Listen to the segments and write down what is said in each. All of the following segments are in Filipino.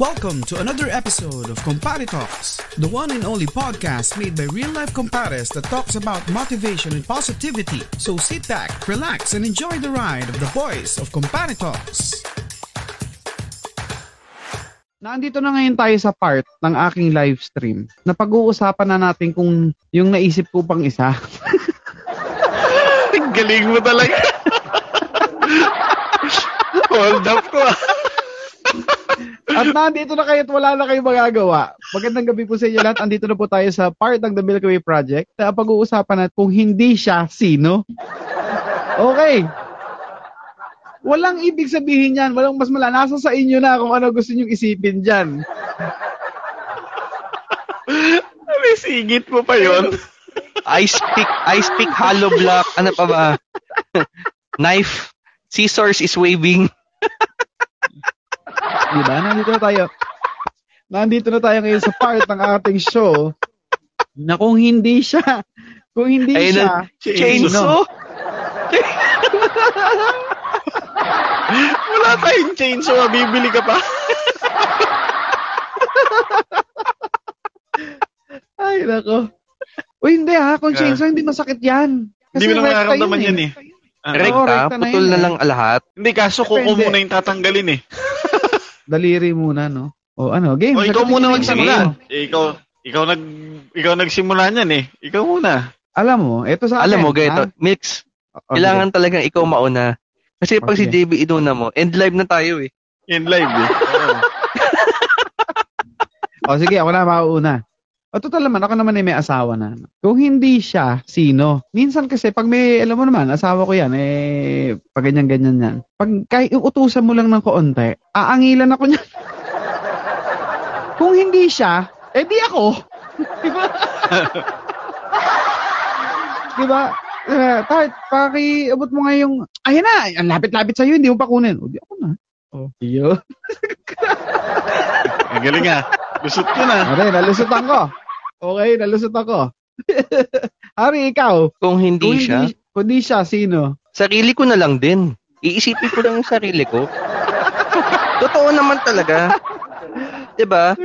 Welcome to another episode of Compare Talks, the one and only podcast made by real life compares that talks about motivation and positivity. So sit back, relax, and enjoy the ride of the voice of Compare Talks. Nandito na ngayon tayo sa part ng aking live stream na pag-uusapan na natin kung yung naisip ko pang isa. Galing mo talaga. Hold up ko. At nandito na kayo at wala na kayong magagawa. Magandang gabi po sa inyo lahat. Andito na po tayo sa part ng The Milky Way Project na pag-uusapan natin kung hindi siya, sino? Okay. Walang ibig sabihin yan. Walang mas mala. Nasa sa inyo na kung ano gusto nyong isipin dyan. May sigit mo pa yon. Ice pick, ice pick, hollow block, ano pa ba? Knife, scissors is waving. Di ba? Nandito na tayo. Nandito na tayo ngayon sa part ng ating show na kung hindi siya, kung hindi Ayun siya, na, chainsaw. Wala tayong chainsaw. Bibili ka pa. ay nako. Uy, hindi ha, kung chainsaw, hindi masakit yan. Hindi mo na nararamdaman yan eh. Rekta, recta na putol yun na eh. lang lahat. Hindi, kaso kuko muna yung tatanggalin eh. Daliri muna, no? O ano, game. O, ikaw muna magsimula. Eh, ikaw, ikaw nag, ikaw nagsimula niyan eh. Ikaw muna. Alam mo, ito sa Alam akin, mo, ganito? Mix, O, kailangan talagang ikaw mauna. Kasi pag si Okay. JB inuna mo, end live na tayo eh. In live eh. O sige, ako na mauuna. O total naman, ako naman ay may asawa na. Kung hindi siya, sino? Minsan kasi, pag may, alam mo naman, asawa ko yan, eh, pag ganyan-ganyan yan. Pag kahit utusan mo lang ng kaunti, aangilan ako niyan. Kung hindi siya, eh di ako. Di ba? Di ba? Uh, Tart, pakiabot mo nga yung, ayan na, ang lapit-lapit sa'yo, hindi mo pa kunin. O, di ako na. O, yun. Ang galing ah. Lusot ko na. Okay, nalusutan ko. Okay, nalusutan ko. Hari, ikaw. Kung hindi Kung siya, hindi, kung hindi siya, sino? sarili ko na lang din. Iisipin ko lang yung sarili ko. Totoo naman talaga. 'Di ba?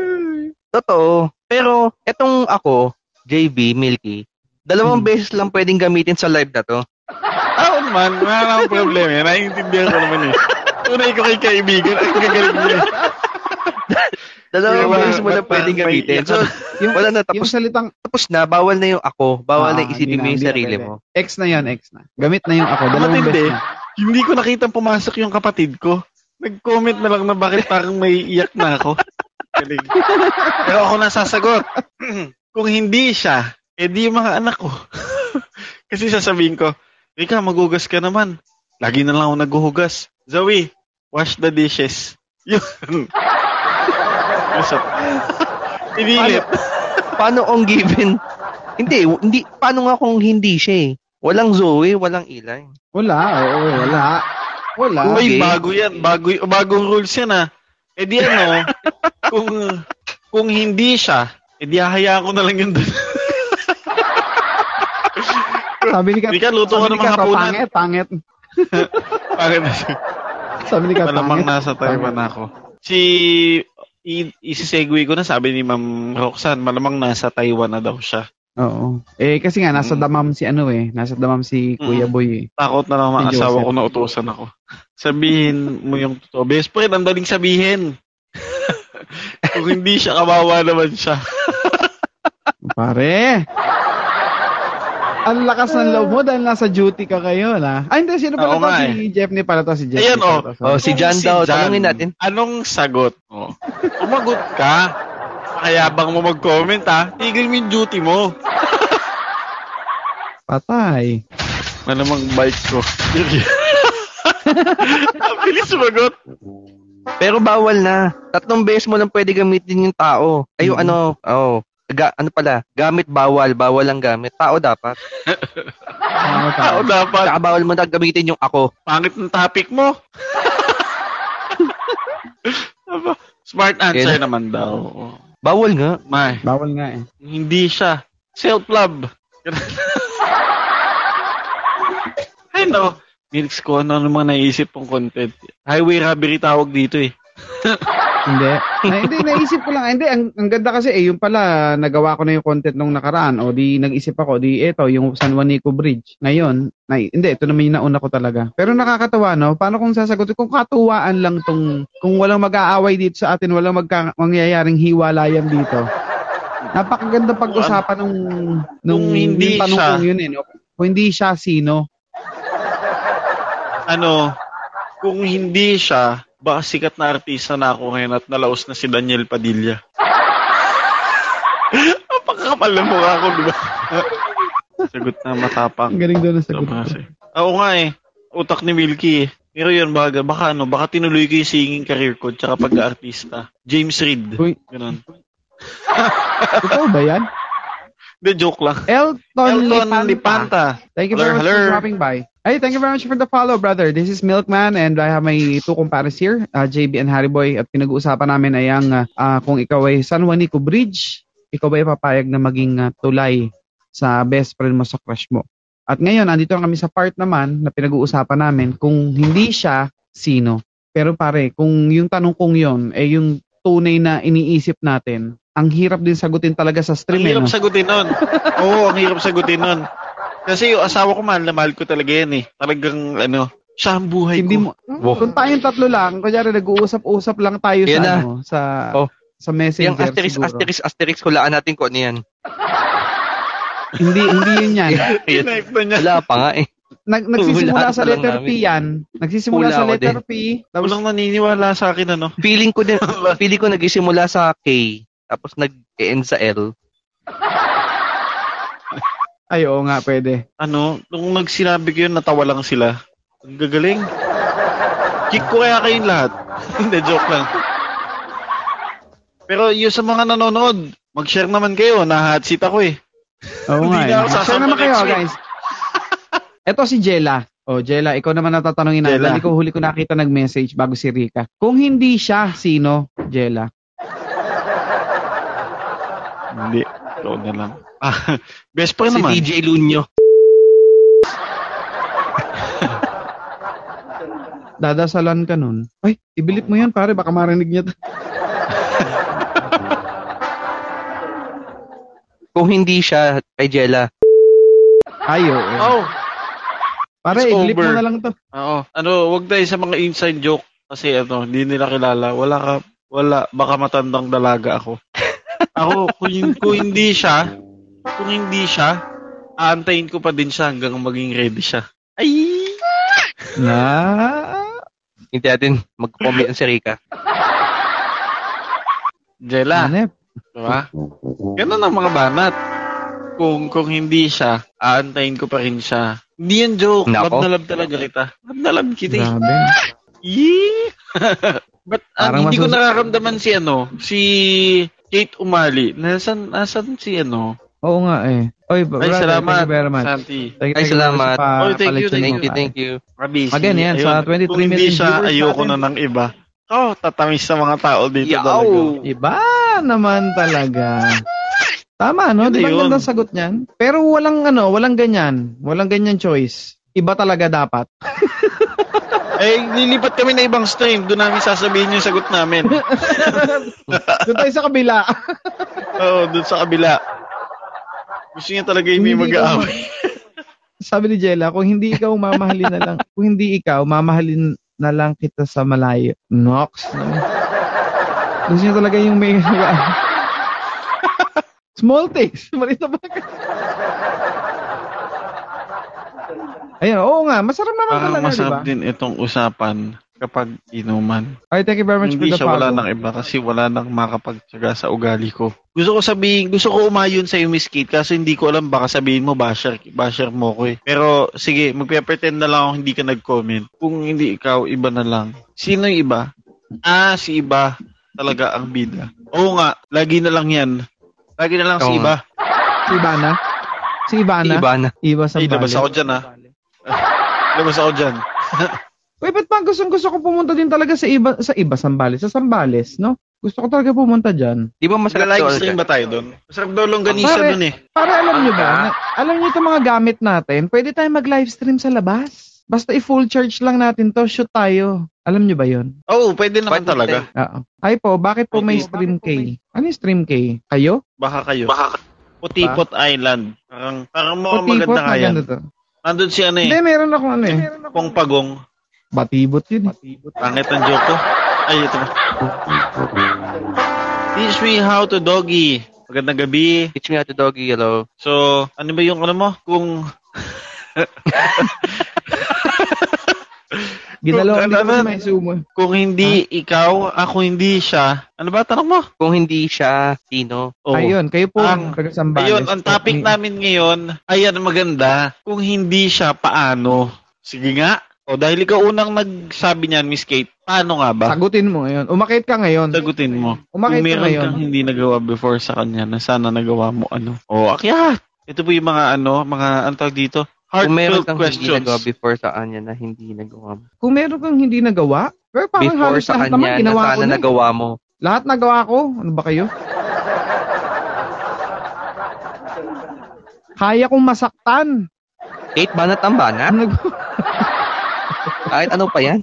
Totoo. Pero etong ako, JB, Milky, dalawang Hmm. beses lang pwedeng gamitin sa live na to. Oo naman, wala namang problema. eh. Naiintindihan ko naman eh. Tunay ko kay kaibigan, ang gagaling mo eh. Dalawang Diba? beses mo lang pwedeng gamitin. So, Yung, wala na, yung tapos, salitang tapos na, bawal na yung ako. Bawal na Ah, isipin hindi mo yung sarili mo. X na yon X na. Gamit na yung ako. Dalawang beses na. Hindi ko nakita pumasok yung kapatid ko. Nag-comment na lang na bakit parang may iyak na ako. Galing. Pero ako nasasagot. Kung hindi siya, eh di yung mga anak ko. Kasi sasabihin ko, Rika, magugas ka naman. Lagi na lang ako naghuhugas. Zoe, wash the dishes. Yun. Lusot. Pinilit. Paano kung given? Hindi, hindi, paano nga kung hindi siya eh? Walang Zoe, walang Eli. Wala, oo, wala. Wala. Uy, Okay. bago yan. Bago, bagong rules yan ah. Eh di ano, kung, kung hindi siya, eh di hahayaan ko na lang yun doon. Sabi ni Kat, Rika, luto ka sabi ng ni mga hapunan. pangit, pangit. Bakit? Sabi ni Kat, Malamang pangit. nasa Taiwan ako. Si, i, isisegue ko na, sabi ni Ma'am Roxanne, malamang nasa Taiwan na daw siya. Oo. Eh, kasi nga, nasa Mm. damam si ano eh. Nasa damam si Kuya Mm. Boy eh. Takot na lang mga Si asawa Joseph. ko na utusan ako. Sabihin mo yung totoo. Best friend, ang daling sabihin. kung hindi siya, kawawa naman siya. Pare! Ang lakas ng loob mo dahil nasa duty ka kayo, na. Ay, hindi. Sino pala Oo to? nga Si Jeff ni pala to. Si Jeff. Ayan, oh. Oh, si John daw, tanungin natin. Anong sagot? Oh. Sumagot ka. Kayabang mo mag-comment ha. Tigil mo yung duty mo. Patay. Malamang bike ko. Ang bilis sumagot. Pero bawal na. Tatlong beses mo lang pwede gamitin yung tao. Ay, yung Mhm. ano, oh, ga, ano pala, gamit bawal, bawal ang gamit. Tao dapat. Ano Tao tao? dapat. Saka bawal mo na gamitin yung ako. Pangit ng topic mo. Smart answer Kaya- naman daw. Bawal nga. May, Bawal nga eh. hindi siya. Self-love. Ay no. Milks ko, ano naman naisip kong content. Highway robbery tawag dito eh. Hindi. Na, hindi, naisip ko lang. Hindi, ang, ang ganda kasi eh, yung pala, nagawa ko na yung content nung nakaraan. O di, nag-isip ako, di, eto, yung San Juanico Bridge. Ngayon, na, hindi, ito naman yung nauna ko talaga. Pero nakakatawa, no? Paano kung sasagutin? Kung katuwaan lang tong, kung walang mag-aaway dito sa atin, walang magka, mangyayaring hiwalayan dito. Napakaganda pag-usapan nung, nung Kung hindi yung tanong siya- yun eh. No? Kung hindi siya, sino? Ano, kung hindi siya, baka sikat na artista na ako ngayon at nalaos na si Daniel Padilla. Napakakapal na mukha ko, di ba? Sagot na matapang. Ang galing doon ang sagot. Kasi. Oo nga eh. Utak ni Milky eh. Pero yun, baka, baka ano, baka tinuloy ko yung singing career ko tsaka pag-artista. James Reid. Uy. Ganun. Totoo ba yan? Hindi, joke lang. Elton, Elton Lipanta. Lipanta. Thank you very much hello. for dropping by. Hey, thank you very much for the follow, brother. This is Milkman and I have my two compares here, uh, JB and Harry Boy. At pinag-uusapan namin ay ang uh, uh, kung ikaw ay San Juanico Bridge, ikaw ba ay papayag na maging uh, tulay sa best friend mo sa crush mo. At ngayon, andito na kami sa part naman na pinag-uusapan namin kung hindi siya, sino. Pero pare, kung yung tanong kong yon ay yung tunay na iniisip natin, ang hirap din sagutin talaga sa Ang stream. eh, hirap no? sagutin nun. Oo, ang hirap sagutin nun. Kasi yung asawa ko, mahal na mahal ko talaga yan eh. Talagang, ano, siya ang buhay Hindi ko. mo, kung tayong tatlo lang, kunyari nag-uusap-usap lang tayo Yan sa, na. ano, sa, Oh. sa messenger Yung asterisk, siguro. asterisk, asterisk, hulaan natin kung ano yan. Hindi, hindi yun yan. Wala pa nga eh. Nag, nagsisimula Hulaan sa letter P yan. Nagsisimula Hula sa letter P. Tapos, Walang naniniwala sa akin, ano. Feeling ko din, feeling ko nagsisimula sa K, tapos nag-end sa L. ay, oo nga, pwede. Ano, nung nagsinabi ko yun, natawa lang sila. Ang gagaling. Kick ko kaya kayong lahat. Hindi, joke lang. Pero yung sa mga nanonood, mag-share naman kayo. Nahat seat ako eh. Oo nga. Hindi na ako eh. Share naman kayo, guys. Ito si Jella. Oh, Jella, ikaw naman natatanungin na. Dali ko huli ko nakita nag-message bago si Rika. Kung hindi siya, sino? Jella. Hindi. Ikaw na lang. Ah, best friend Si naman. DJ Lunyo. Dadasalan ka nun. Ay, ibilip mo yan, pare. Baka marinig niya. Kung hindi siya, kay Jella. Ay, oo. Oh, Pare, It's ibilip mo na lang to. oo. Ano, wag tayo sa mga inside joke. Kasi ano, hindi nila kilala. Wala ka, wala. Baka matandang dalaga ako. ako, kung, kung hindi siya, kung hindi siya, aantayin ko pa din siya hanggang maging ready siya. Ay! Na. Hindi natin mag-comment si Rika. Jella, Hanep. diba? Ganun ang mga banat. Kung kung hindi siya, aantayin ko pa rin siya. Hindi yan joke. Nako. Love na love talaga kita. Love na love kita. eh. Grabe. Yee! But Parang hindi ko masus- nararamdaman si ano, si Kate Umali. Nasan, nasan si ano? Oo nga eh. Oy, Ay, brother, salamat. thank you very much. Santi. Thank, Ay, thank you much salamat. sa pa- Oh, thank you, thank you, thank you. Mabisi. Again, yan, sa 23 Kung hindi million siya, viewers ayoko natin. na ng iba. Oh, tatamis sa mga tao dito Yaw! talaga. Iba naman talaga. Tama, no? Yun Di ba ang yun. gandang sagot niyan? Pero walang ano, walang ganyan. Walang ganyan choice. Iba talaga dapat. Eh, lilipat kami na ibang stream. Doon namin sasabihin yung sagot namin. Doon tayo sa kabila. Oo, doon sa kabila. Gusto niya talaga yung may mag-aaway. Sabi ni Jella, kung hindi ikaw mamahalin na lang, kung hindi ikaw, mamahalin na lang kita sa malayo. Nox. Gusto niya talaga yung may... Small things. Maliit na bagay. Ayun, oo nga. Masarap naman Parang talaga, di ba? masarap din itong usapan kapag inuman. Ay, thank you very much Hindi for the siya wala follow. ng iba kasi wala nang makapagtsaga sa ugali ko. Gusto ko sabihin, gusto ko umayon sa Miss Kate kasi hindi ko alam baka sabihin mo basher, basher mo ko eh. Pero sige, magpe-pretend na lang ako hindi ka nag-comment. Kung hindi ikaw, iba na lang. Sino yung iba? Ah, si iba talaga ang bida. Oo nga, lagi na lang yan. Lagi na lang si Oo iba. Si Ivana? Si Ivana? Iba na. Iba sa Ay, labas ako dyan ah. Labas ako dyan. Uy, ba't pa gustong gusto ko pumunta din talaga sa iba, sa iba, Sambales, sa Sambales, no? Gusto ko talaga pumunta dyan. Di ba masarap to, stream ba tayo doon? Masarap daw longganisa doon eh. Para alam nyo ba, na- alam nyo itong mga gamit natin, pwede tayo mag-live stream sa labas. Basta i-full charge lang natin to, shoot tayo. Alam nyo ba yon? Oo, pwede naman Pwede. talaga. Oo. Ay po, bakit po may stream K? Ano yung stream K? Kayo? Baka kayo. Baka Putipot Island. Parang, parang mukhang Putipot, maganda nga yan. maganda to. Nandun si ano Hindi, eh. meron ako ano eh. Pong Pagong. Batibot yun eh. Pangit ang joke ko. Ay, ito ba? Teach me how to doggy. Magandang gabi. Teach me how to doggy, hello. So, ano ba yung ano mo? Kung din ko ano? may sumo. kung hindi ikaw, ako hindi siya. Ano ba tanong mo? Kung hindi siya, sino? Oo. Ayun, kayo po ang Ang- taga Sambales. Ayun, ang topic namin ngayon, ayan maganda. Kung hindi siya, paano? Sige nga. O dahil ikaw unang nagsabi niyan, Miss Kate, paano nga ba? Sagutin mo ngayon. Umakit ka ngayon. Sagutin mo. Umakit Kung ka ngayon. kang hindi nagawa before sa kanya, na sana nagawa mo ano. O, akyat! Ito po yung mga ano, mga ang tawag dito, Kung meron heartfelt kang hindi questions. nagawa before sa kanya na hindi nagawa mo. Kung meron kang hindi nagawa, pero parang Before halos sa lahat naman kanya na ginawa ko sana na. eh. nagawa mo. Lahat nagawa ko. Ano ba kayo? Kaya kong masaktan. Kate, banat ang banat? Ano Kahit ano pa yan.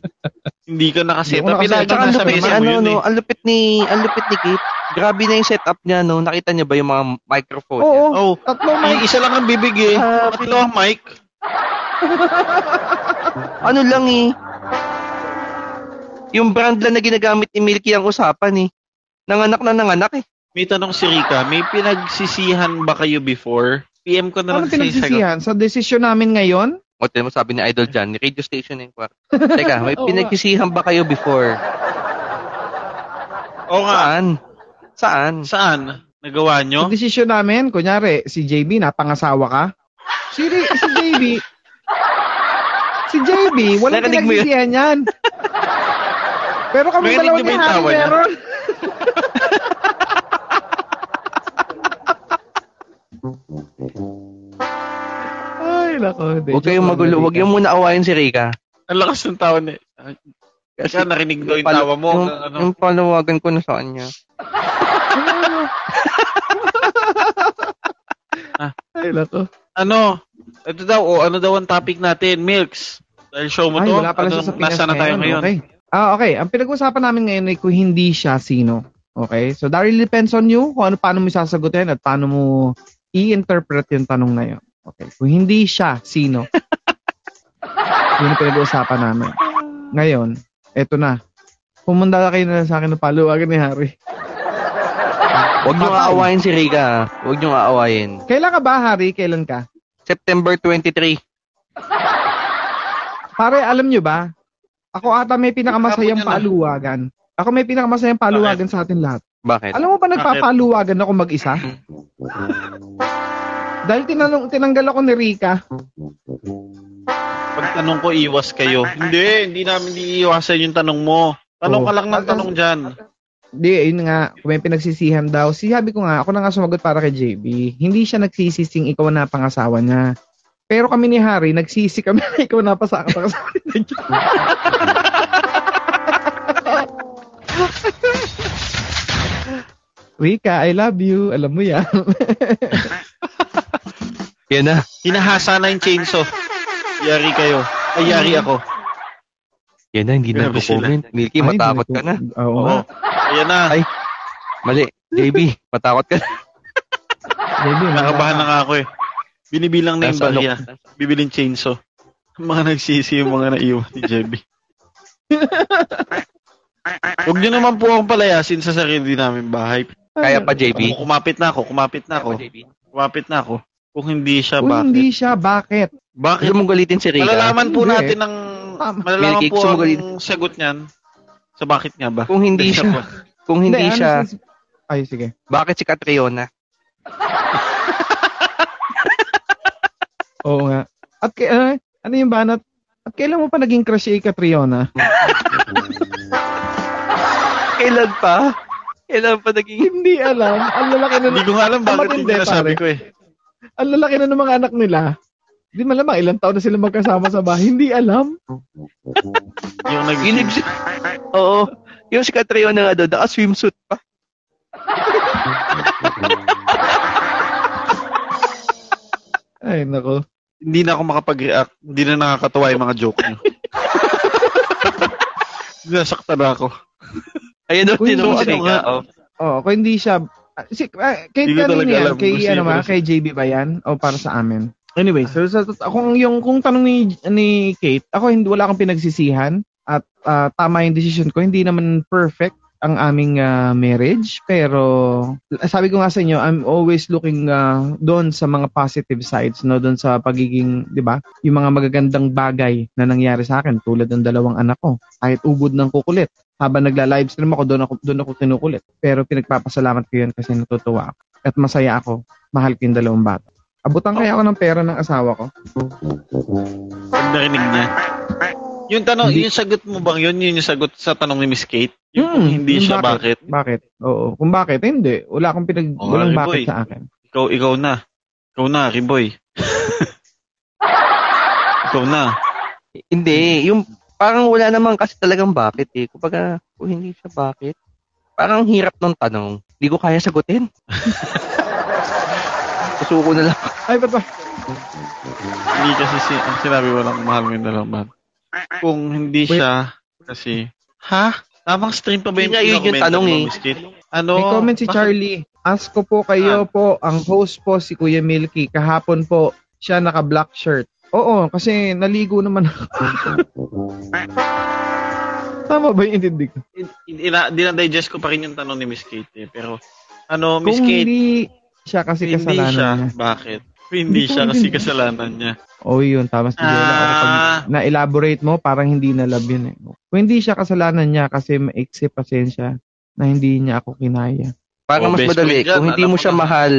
Hindi ka nakaset Hindi ko up. nakaset Pinag- up. Tsaka ang lupit mo ano, yun no, eh. ang lupit ni, ang lupit ni Kate. Grabe na yung setup niya, no. Nakita niyo ba yung mga microphone niya? Oo. Oh, Tatlo may mic. isa lang ang bibig eh. Grabe. Tatlo ang mic. Ano lang eh. Yung brand lang na ginagamit ni Milky ang usapan eh. Nanganak na nanganak eh. May tanong si Rika, may pinagsisihan ba kayo before? PM ko na Ano lang sa isagot. pinagsisihan? Sa desisyon namin ngayon? O, mo sabi ni Idol Jan, radio station na yung kwarto. Teka, may pinagsisihan ba kayo before? Oo nga. Saan? Saan? Saan? Nagawa nyo? Sa desisyon namin, kunyari, si JB, napangasawa ka. Si, si JB, si JB, walang pinagsisihan yan. Pero kami Narinig dalawa ni yung Harry meron. Nako. Huwag kayong magulo. Huwag yung muna awayin si Rika. Ang lakas ng tawa ni... Kasi narinig daw yung pala- tawa mo. Yung, ano, yung palawagan ko na sa kanya. Ay, nako. ano? Ito daw, o ano daw ang topic natin? Milks. Dahil show mo Ay, to. wala pala ano, siya sa Pinas Nasa na tayo ngayon? Okay. Ah, okay. Ang pinag-usapan namin ngayon ay kung hindi siya sino. Okay? So, that really depends on you kung ano, paano mo sasagutin at paano mo i-interpret yung tanong na yun. Okay. Kung hindi siya sino. yun ang pinag-uusapan namin. Ngayon, eto na. Pumunta na kayo na sa akin ng paluwagan ni Harry. Huwag nyo Patay. aawayin si Rika. Huwag nyo aawayin. Kailan ka ba, Harry? Kailan ka? September 23. Pare, alam nyo ba? Ako ata may pinakamasayang paluwagan. Ako may pinakamasayang paluwagan sa atin lahat. Bakit? Alam mo ba nagpapaluwagan ako mag-isa? Dahil tinanong, tinanggal ako ni Rika. Pag tanong ko, iwas kayo. Hindi, hindi namin iiwasan yung tanong mo. Tanong Oh. ka lang ng tanong dyan. Di, yun nga, kung may pinagsisihan daw. Sabi ko nga, ako na nga sumagot para kay JB. Hindi siya nagsisising ikaw na pangasawa niya. Pero kami ni Harry, nagsisi kami na ikaw na pasa pangasawa niya. Rika, I love you. Alam mo yan. Yan na. Hinahasa na yung chainsaw. Yari kayo. Ay, yari ako. Yan na, hindi na Grabe sila. comment. Milky, Ay, matakot ka na. Oo Oo. nga. Ayan na. Ay. Mali. JB, matakot ka na. JB, Nakabahan na nga ako eh. Binibilang na yung Nasa ano- barya. Bibiling chainsaw. Mga nagsisi yung mga naiwan ni Jebby. Huwag niyo naman po akong palayasin sa sarili namin bahay. Kaya pa, JB. Ako, kumapit na ako, kumapit na ako. Kumapit na ako. Kung hindi siya, Kung bakit? hindi siya, bakit? Bakit? Gusto mong galitin si Rika? Malalaman po Hindi. natin ang Tama. malalaman Milky, po ang sagot niyan sa bakit nga ba. Kung hindi siya, po. kung hindi ano siya, sis- Ay, sige. bakit si Catriona? Oo nga. At kay, ah, ano yung banat? At kailan mo pa naging crush si Catriona? Kailan pa? Kailan pa naging... Hindi alam. Ang lalaki na Hindi ko alam bakit hindi nasabi ko eh. Ang lalaki na ng mga anak nila. Hindi malamang ilang taon na sila magkasama sa bahay. Hindi alam. Yung nag nag- Oo. Yung si Catriona nga doon, naka-swimsuit pa. Ay, nako. hindi na ako makapag-react. Hindi na nakakatawa yung mga joke niyo. sinasaktan ako. Ayun hindi tinuro siya- ka. Oh. Oo, kung hindi siya si ah, kay Hindi ko talaga yan? alam Kay kung sino ano ba? si- Kay JB ba yan? O para sa amin? Anyway, so sa kung yung kung tanong ni ni Kate, ako hindi wala akong pinagsisihan at ah, tama yung decision ko. Hindi naman perfect ang aming ah, marriage, pero sabi ko nga sa inyo, I'm always looking ah, doon sa mga positive sides, no, doon sa pagiging, 'di ba? Yung mga magagandang bagay na nangyari sa akin tulad ng dalawang anak ko. Kahit ubod ng kukulit, habang nagla-livestream ako, doon ako, doon ako kinukulit. Pero pinagpapasalamat ko yun kasi natutuwa ako. At masaya ako. Mahal ko yung dalawang bata. Abutan kaya ako ng pera ng asawa ko. Narinig niya. Yung tanong, Hindi- yung sagot mo bang yun, yun yung sagot sa tanong ni Miss Kate? Yung Hmm, hindi yung siya, bakit? Bakit? Oo. Kung bakit, hindi. Wala akong pinag... Oo, walang Harry bakit boy. sa akin. Ikaw, ikaw na. Ikaw na, Riboy. ikaw na. Hindi, yung parang wala naman kasi talagang bakit eh. Kumbaga, kung hindi siya bakit, parang hirap ng tanong. Hindi ko kaya sagutin. Susuko na lang. Ay, ba't ba? Hindi kasi si, ang sinabi mo lang, mahal mo yung dalawang bata. Kung hindi Wait. siya, kasi, ha? Tamang stream pa ba yung Hindi nga yun yung tanong mo, eh. Miss Kate? Ano? May comment si? Charlie. Ask ko po kayo po, ang host po si Kuya Milky. Kahapon po, siya naka-black shirt. Oo, kasi naligo naman ako. Tama ba yung intindi ko? Ina, dinadigest ko pa rin yung tanong ni Miss Kate eh. Pero, ano, Miss Kung Kate, hindi siya kasi hindi kasalanan siya, niya. bakit? Kung hindi Hindi siya kasi hindi. kasalanan niya. Oo, yun. Tama si Jola. Pag Ah, na-elaborate mo, parang hindi na love yun eh. Kung hindi siya kasalanan niya kasi maiksi pasensya na hindi niya ako kinaya. Parang Oh, mas madali. Kung hindi mo siya na. mahal,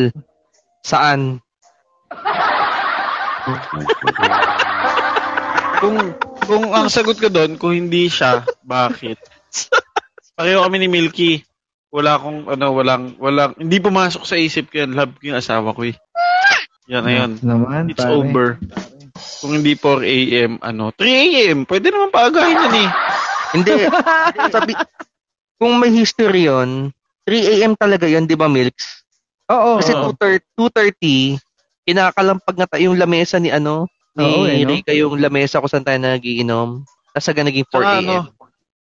saan? Kung kung ang sagot ko doon, kung hindi siya, bakit? Pareho kami ni Milky. Wala akong, ano, walang, walang, hindi pumasok sa isip ko yan. Love ko yung asawa ko eh. Yan na yun. Naman, It's pare. over. Kung hindi 4 a.m., ano, 3 a.m., pwede naman paagahin yan eh. Hindi. Sabi, kung may history yon 3 a.m. talaga yon di ba, Milks? Oo. Kasi Oo. 2.30, 2.30, kinakalampag na tayo yung lamesa ni ano, ni Oo, eh, no? Rika, yung lamesa kung saan tayo nagiinom. Tapos hanggang naging 4 Saka a.m. ano,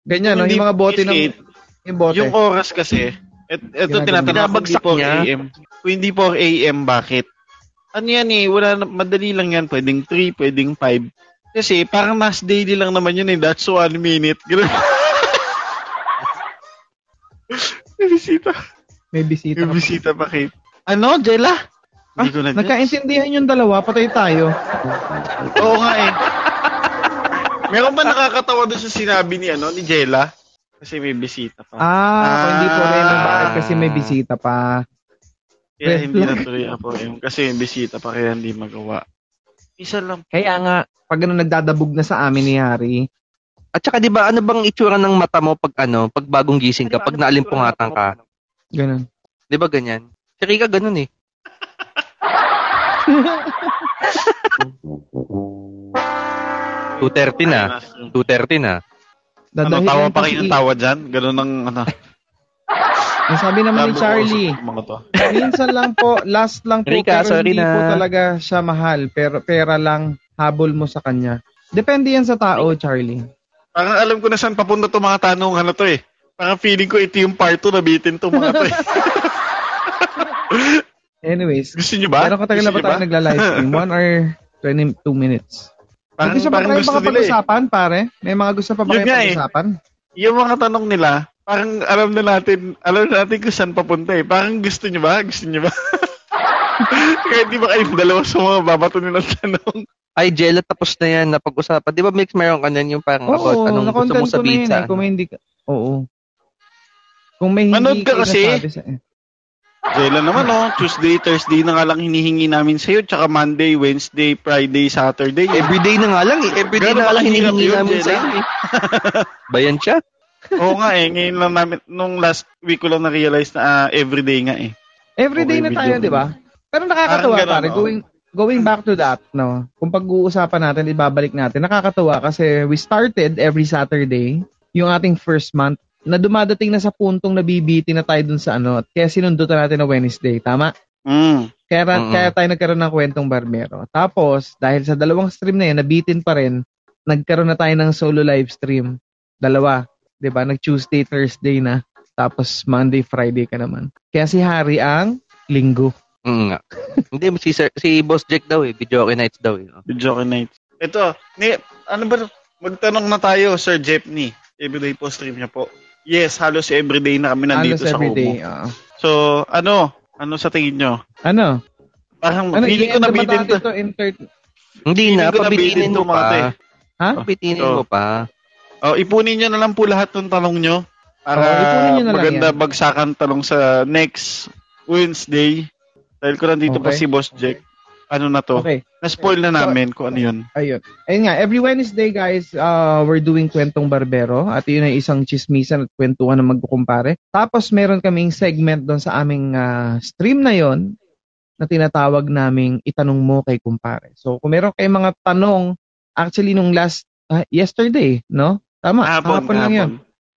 Ganyan, no? Hindi Yung mga bote ng... Yung bote. Yung oras kasi, et, eto tinatanong kung hindi Binabagsak 4 niya. a.m. Kung hindi 4 a.m., bakit? Ano yan eh, wala na, madali lang yan. Pwedeng 3, pwedeng 5. Kasi parang mass daily lang naman yun eh. That's one minute. Ganun. May bisita. May bisita. May bisita pa, Kate. Ano, Jella? Hindi ko na Nagkaintindihan yung dalawa, patay tayo. Oo nga eh. Meron ba nakakatawa doon sa sinabi ni ano ni Jella? Kasi may bisita pa. Ah, kung hindi po rin Ah. bakit kasi may bisita pa. Kaya red hindi flag. natuloy ako yung kasi may bisita pa kaya hindi magawa. Isa lang. Kaya nga, pag ano nagdadabog na sa amin ni Harry, At saka 'di ba ano bang itsura ng mata mo pag ano, pag bagong gising ka, pag naalimpungatan ka? ganun. 'Di ba ganyan? Si Rika ganun eh. Two thirty na. 2.30 na. Ano, Dadahilan tawa pa kayo ng tawa dyan? Ganun ang ano. Ang sabi naman ni Charlie, Mga to. minsan lang po, last lang po, Rika, pero sorry hindi na. po talaga siya mahal. Pero pera lang, habol mo sa kanya. Depende yan sa tao, Charlie. Parang alam ko na saan papunta to mga tanong ano to eh. Parang feeling ko ito yung part 2 na bitin to mga to eh. Anyways, Gusto nyo ba? pero katagal na ba tayo nagla-live stream? 1 hour 22 minutes. Parang, gusto pa parang tayo gusto nila eh. pag-usapan, pare? May mga gusto pa ba kayo eh. pag-usapan? Yung mga tanong nila, parang alam na natin, alam na natin kung saan papunta eh. Parang gusto nyo ba? Gusto nyo ba? Kaya di ba kayong dalawa sa mga babato nilang tanong? Ay, Jella, tapos na yan. Napag-usapan. Di ba, Mix, meron ka nan yung parang about Oo, anong gusto mo ko na sabihin yun sa... eh. Kung may hindi ka, oo. Kung may hindi Manood ka kasi. nasabi Sa, eh. Jela naman oh, Tuesday, Thursday na nga lang hinihingi namin sa'yo, tsaka Monday, Wednesday, Friday, Saturday. Everyday na nga lang eh. Everyday Gano'n na nga lang hinihingi yun, namin sa'yo eh. Bayan siya. Oo nga eh, ngayon lang namin, nung last week ko lang na-realize na ah, everyday nga eh. Everyday Okay, na tayo, di ba? Pero nakakatuwa, Parang ganun, pare. oh. Going, going back to that, no? Kung pag-uusapan natin, ibabalik natin, nakakatuwa kasi we started every Saturday, yung ating first month, na dumadating na sa puntong nabibitin na tayo dun sa ano, at kaya sinundutan natin na Wednesday, tama? Mm. Kaya, Mm-mm. kaya tayo nagkaroon ng kwentong barbero. Tapos, dahil sa dalawang stream na yun, nabitin pa rin, nagkaroon na tayo ng solo live stream. Dalawa. 'di ba? Nag-Tuesday, Thursday na. Tapos Monday, Friday ka naman. Kaya si Harry ang linggo. Mm nga. Hindi, si, Sir, si Boss Jack daw eh. Video nights daw eh. Video night. Ito, ni, ano ba, magtanong na tayo, Sir Jeepney. Everyday po stream niya po. Yes, halos everyday na kami nandito Halos sa everyday. Kumu. oo. So, ano? Ano sa tingin nyo? Ano? Parang Ano, feeling ko nabitin to. natin to in 30. Hindi na, pabitinin mo pa. Ha? Pabitinin So, mo pa. Oh, ipunin nyo na lang po lahat ng tanong nyo. Para lang maganda yan. bagsakan tanong sa next Wednesday. Dahil ko nandito pa Okay. si Boss Jack. Ano na to? Okay. Na-spoil na namin kung ano yun. Ayun. Ayun nga, every Wednesday guys, uh, we're doing Kwentong Barbero at yun ay isang chismisan at kwentuhan na magkukumpare. Tapos meron kaming segment doon sa aming ah, stream na yon na tinatawag naming Itanong Mo Kay Kumpare. So kung meron kayong mga tanong, actually nung last, ah, yesterday, no? Tama, kahapon, lang yun.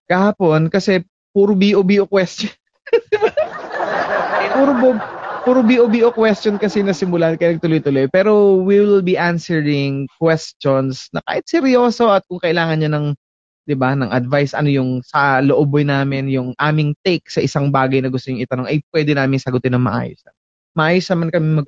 Kahapon kasi puro BO-BO question. puro bo- puro BO-BO question kasi nasimulan kaya nagtuloy-tuloy. Pero we will be answering questions na kahit seryoso at kung kailangan niya ng 'di ba, ng advice ano yung sa looboy namin, yung aming take sa isang bagay na gusto niyo itanong ay pwede namin sagutin ng maayos. Maayos naman kami mag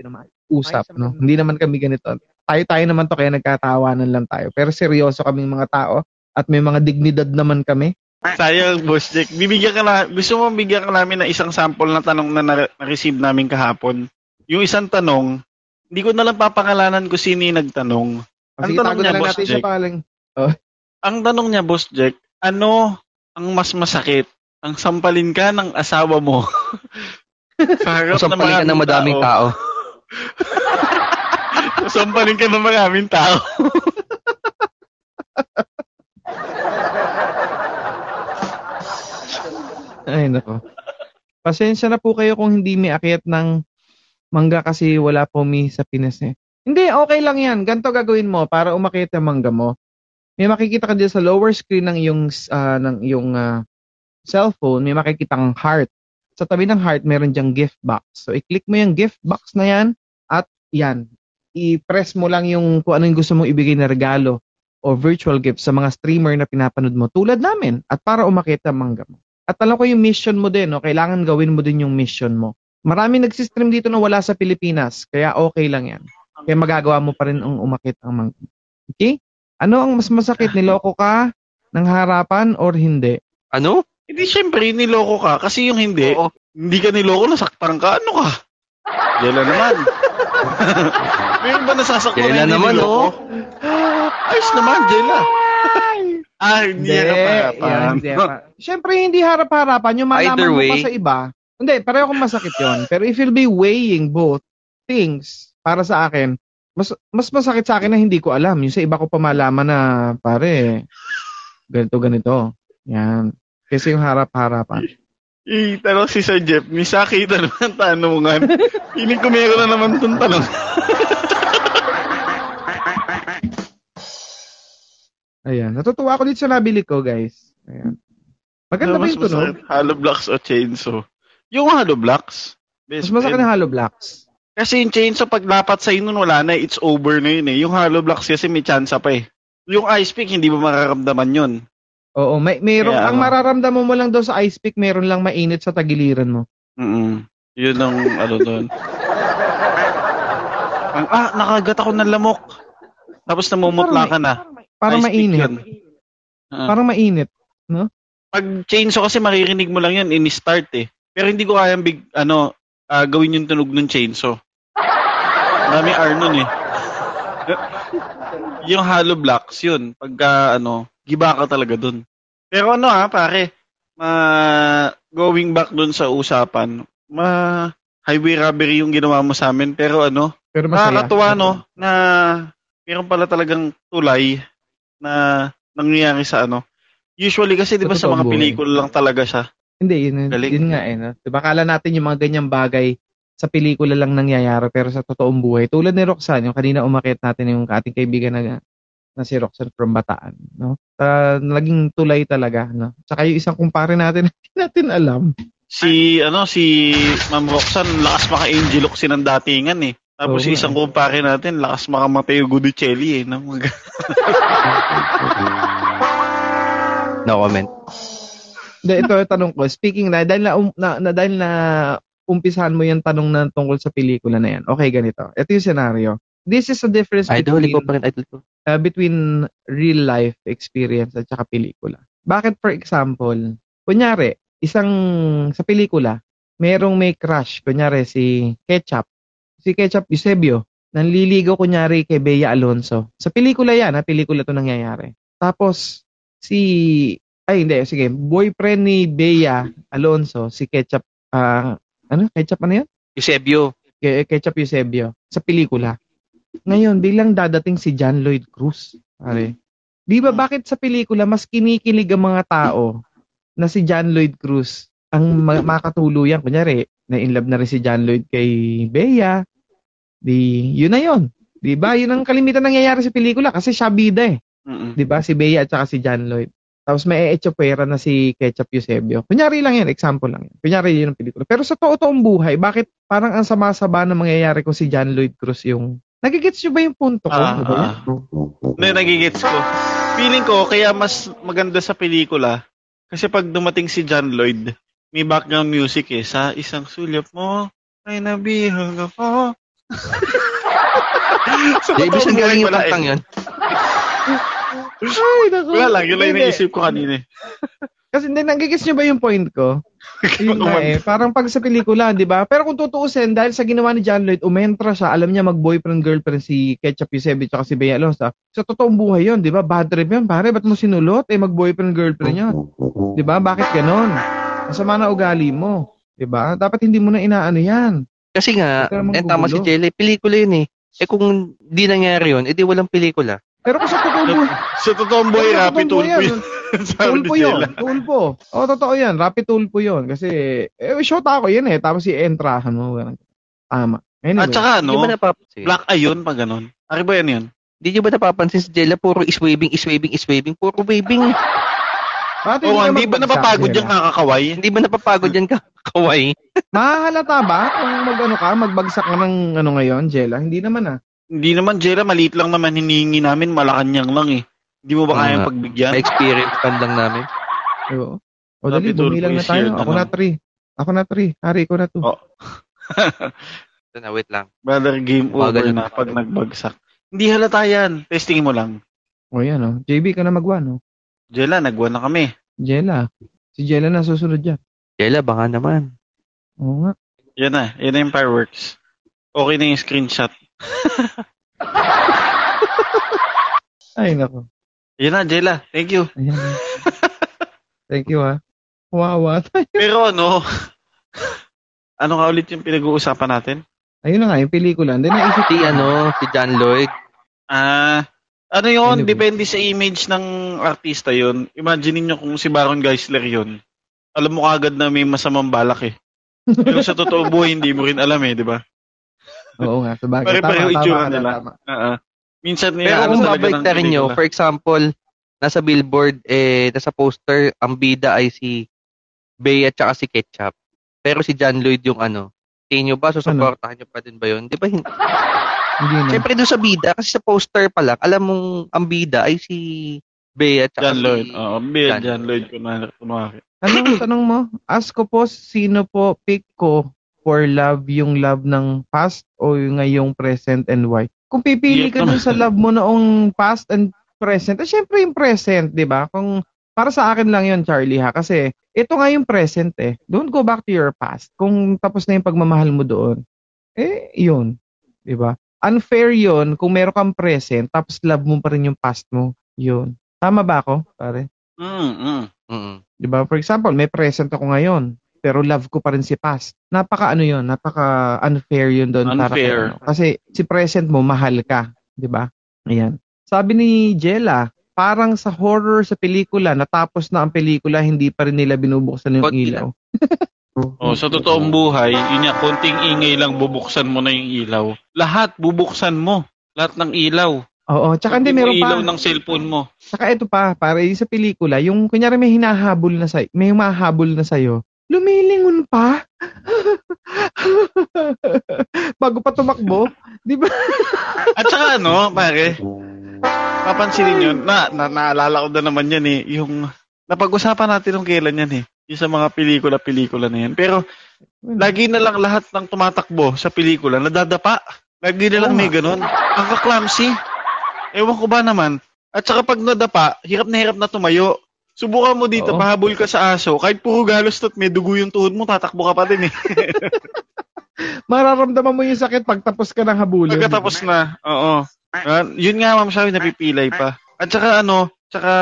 usap, no? Hindi naman kami ganito. Tayo-tayo naman to kaya nagkatawanan lang tayo. Pero seryoso kaming mga tao at may mga dignidad naman kami. Sayang, Boss Jack. Bibigyan ka na, gusto mo bigyan ka namin ng isang sample na tanong na na- na-receive namin kahapon. Yung isang tanong, hindi ko na lang papangalanan kung sino yung nagtanong. Ang Sige, tanong niya, na lang Boss natin Jack. pangalan. Ang tanong niya, Boss Jack, ano ang mas masakit? Ang sampalin ka ng asawa mo sa harap sampalin ka ng madaming tao. sampalin ka ng maraming tao. Ay, nako. Pasensya na po kayo kung hindi may akyat ng mangga kasi wala po mi sa Pinas eh. Hindi, okay lang yan. Ganto gagawin mo para umakyat ang mangga mo. May makikita ka dyan sa lower screen ng iyong, ah, ng iyong ah, cellphone, may makikita kang heart. Sa tabi ng heart, meron diyang gift box. So, i-click mo yung gift box na yan at yan. I-press mo lang yung kung ano yung gusto mong ibigay na regalo o virtual gift sa mga streamer na pinapanood mo tulad namin at para umakyat ang mangga mo. At alam ko yung mission mo din, no? kailangan gawin mo din yung mission mo. Marami nagsistream dito na wala sa Pilipinas, kaya okay lang yan. Kaya magagawa mo pa rin ang umakit ang mga. Okay? Ano ang mas masakit? Niloko ka ng harapan or hindi? Ano? Hindi, syempre, niloko ka. Kasi yung hindi, Oo. hindi ka niloko, nasaktan ka. Ano ka? Yela naman. Meron ba nasasaktan Jela hindi naman, niloko? Ayos naman, Jela. Ah, hindi Hindi. yan yan, harapan. hindi pa- Siyempre, hindi harap-harapan. Yung malaman Either mo pa sa iba. Hindi, pareho kong masakit yon Pero if you'll be weighing both things, para sa akin, mas mas masakit sa akin na hindi ko alam. Yung sa iba ko pa malaman na, pare, ganito, ganito. Yan. Kasi yung harap-harapan. Itanong si Sir Jeff, may sakita naman tanungan. Piling ko meron na naman itong tanong. Ayan. Natutuwa ako dito sa nabili ko, guys. Ayan. Maganda ba Mas yung tunog? Hollow blocks o chainsaw? Yung hollow blocks. Mas masakit na hollow blocks. Kasi yung chainsaw, pag dapat sa'yo nun, wala na, it's over na yun eh. Yung hollow blocks kasi may chance pa eh. Yung ice pick, hindi mo mararamdaman yun. Oo, may mayroon Kaya ang mararamdaman mo lang daw sa ice pick, meron lang mainit sa tagiliran mo. Mm Yun ang ano doon. Ang, ah, nakagat ako ng lamok. Tapos namumutla ka na. Parang Ice mainit. Ah. Parang mainit. Pag chainsaw kasi maririnig mo lang yun, in-start eh. Pero hindi ko kayang big, ano, ah, gawin yung tunog ng chainsaw. Dami R nun eh. yung hollow blocks, yun. Pagka, ano, giba ka talaga dun. Pero ano ha, pare, ma, going back dun sa usapan, ma, highway robbery yung ginawa mo sa amin. Pero ano, Pero masaya. nakakatuwa no, na meron pala talagang tulay na nangyayari sa ano. Usually kasi 'di ba Sa mga buhay. pelikula lang talaga siya. Hindi, yun, Galing. yun nga eh. No? Diba, kala natin yung mga ganyang bagay sa pelikula lang nangyayari pero sa totoong buhay. Tulad ni Roxanne, yung kanina umakit natin yung ating kaibigan na, na si Roxanne from Bataan. No? Ta, naging tulay talaga. No? Tsaka yung isang kumpare natin, hindi natin alam. Si ano si Ma'am Roxanne lakas maka-angel look ng datingan eh. Tapos nga isang kumpare natin lakas maka Mateo Gudicelli eh. No? No comment. De, ito yung tanong ko. Speaking na, dahil na, um, na, na dahil na umpisahan mo yung tanong na tungkol sa pelikula na yan. Okay, ganito. Ito yung scenario. This is a difference Idol, between, pa rin idol ko. uh, between real life experience at saka pelikula. Bakit for example, kunyari, isang sa pelikula, merong may crush, kunyari si Ketchup. Si Ketchup Eusebio, nanliligaw kunyari kay Bea Alonso. Sa pelikula yan, ha, pelikula to nangyayari. Tapos, si, ay hindi, sige, boyfriend ni Bea Alonso, si Ketchup, ah, ano, Ketchup ano yan? Eusebio. Ke- Ketchup Eusebio, sa pelikula. Ngayon, biglang dadating si John Lloyd Cruz. Pare. Di ba bakit sa pelikula mas kinikilig ang mga tao na si John Lloyd Cruz ang ma- makatuluyan? Kunyari, na in love na rin si John Lloyd kay Bea. Di, yun na yun. Di ba? Yun ang kalimitan nangyayari sa pelikula kasi siya bida eh. 'di ba? Si Bea at saka si John Lloyd. Tapos may Echopera na si Ketchup Eusebio. Kunyari lang yan, example lang yan. Kunyari yun ang pelikula. Pero sa totoo-toong buhay, bakit parang ang sama-saba na mangyayari kung si John Lloyd Cruz yung... Nagigits nyo ba yung punto ko? Ah, Diba? ah. Nagigits ko. Feeling ko, kaya mas maganda sa pelikula, kasi pag dumating si John Lloyd, may background music eh, sa isang sulyap mo, ay nabihag ako. totoong saan buhay galing yung pala eh. kantang yun? Ay, naku. Wala lang, yun lang naisip ko kanina eh. Kasi hindi, nagigits nyo ba yung point ko? Yun nga eh. Parang pag sa pelikula, di ba? Pero kung tutuusin, dahil sa ginawa ni John Lloyd, umentra siya, alam niya mag-boyfriend girlfriend si Ketchup Eusebio at si Bea Alonso. Sa totoong buhay yun, di ba? Bad trip yun. Pare, ba't mo sinulot? Eh, mag-boyfriend girlfriend yun. Di ba? Bakit ganon? Masama na ugali mo. Di ba? Dapat hindi mo na inaano yan. Kasi nga, eh, tama si. Jelly, pelikula yun eh. Eh kung di nangyari yun, edi walang pelikula. Pero kung sa totoong buhay, Sa totoong buhay, Sa rapid totoong tool buhay po yan. yun. Tulpo yun. Tulpo. O, totoo yan. Rapid tulpo yun. Kasi, eh, shot ako yun eh. Tapos si entrahan mo. Tama. Anyway. At saka Di ba ano, napapansin? black eye yun, pag ganun. Ari ba yan yun? Di nyo ba napapansin si Jella, puro is-waving, is-waving, is-waving, puro waving. Bakit Oo, ka hindi ba napapagod Jella? yung kakakaway? Hindi ba napapagod yan ka? Kaway. Mahahalata ba kung mag-ano ka, magbagsak ka ng ano ngayon, Jella? Hindi naman ah. Hindi naman, Jella, maliit lang naman hinihingi namin, Malacanang lang eh. Hindi mo ba Oo kayang pagbigyan? May experience pan lang namin. Oo. O dali, bumilang na tayo. here, Ako ano? na three. Ako na three. Hari ko na two. Oh. Ito na, wait lang. Brother, game over Bagal na pag nagbagsak. Hindi halata yan. Testing mo lang. O yan oh. JB ka na magwan oh. Jella, nagwan na kami. Jella. Si Jella na susunod dyan. Jella, baka naman. Oo nga. Yan na. Yan na yung fireworks. Okay na yung screenshot. Ay, nako. Yan na, Jella. Thank you. Ayan. Thank you ah. Wawa tayo. Pero ano, ano nga ulit yung pinag-uusapan natin? Ayun na nga, yung pelikula. Hindi naisip Si ano, si John Lloyd. Ah, ano? Anyway. Depende sa image ng artista yun. Imagine niyo kung si Baron Geisler yun. Alam mo kagad na may masamang balak eh. Pero sa totoo buhay, hindi mo rin alam eh, di ba? Oo nga, sabagay. Pare-pareho itsura nila. tama. Oo. Minsan Pero nila, kung talaga babalik ng na rin nyo, for example, nasa billboard, eh, nasa poster, ang bida ay si Bea at saka si Ketchup. Pero si John Lloyd yung ano, tingin nyo ba, susuportahan nyo pa din ba yun? Di ba, hin- Hindi na. Siyempre doon sa bida, kasi sa poster pa lang, alam mong ang bida ay si Bea at John si... Lloyd. Oo, Bill, John John Lloyd. Kunwari. kunwari. Anong tanong mo? Ask ko po, sino po pick ko for love, yung love ng past o yung ngayong present and why? Kung pipili Yep ka dun sa love mo noong past and present, eh syempre yung present, di ba? Kung para sa akin lang yun, Charlie ha, kasi ito nga yung present eh. Don't go back to your past. Kung tapos na yung pagmamahal mo doon, eh, yun. Di ba? Unfair yun kung meron kang present, tapos love mo pa rin yung past mo. Yun. Tama ba ako, pare? Mm, mm. Mm-mm. 'Di ba? For example, may present ako ngayon, pero love ko pa rin si past. Napaka ano 'yon, napaka unfair 'yun doon para Unfair. ano. Kasi si present mo mahal ka, 'di ba? Ayan. Sabi ni Jella, parang sa horror sa pelikula, natapos na ang pelikula, hindi pa rin nila binubuksan yung Konti ilaw. Oh, sa totoong buhay, yun nga, konting ingay lang bubuksan mo na yung ilaw. Lahat bubuksan mo. Lahat ng ilaw. Oo, tsaka hindi meron pa. ilaw ng cellphone mo. Tsaka ito pa, para yung sa pelikula, yung kunyari may hinahabol na sa may humahabol na sa'yo, lumilingon pa. Bago pa tumakbo, di ba? At saka ano, pare, papansinin yun, na, na, naalala ko na naman yan eh, yung Napag-usapan natin nung kailan yan eh. Yung sa mga pelikula-pelikula na yan. Pero, lagi na lang lahat ng tumatakbo sa pelikula, nadadapa. Lagi na lang Oo may ganun. Ang clumsy. Ewan ko ba naman. At saka pag nadapa, hirap na hirap na tumayo. Subukan mo dito, Oo. pahabol ka sa aso. Kahit puro galos at may dugo yung tuhod mo, tatakbo ka pa din eh. Mararamdaman mo yung sakit pag tapos ka ng habulin. Pagkatapos na, oo. Ah, yun nga, ma'am, sabi, napipilay pa. At saka ano, saka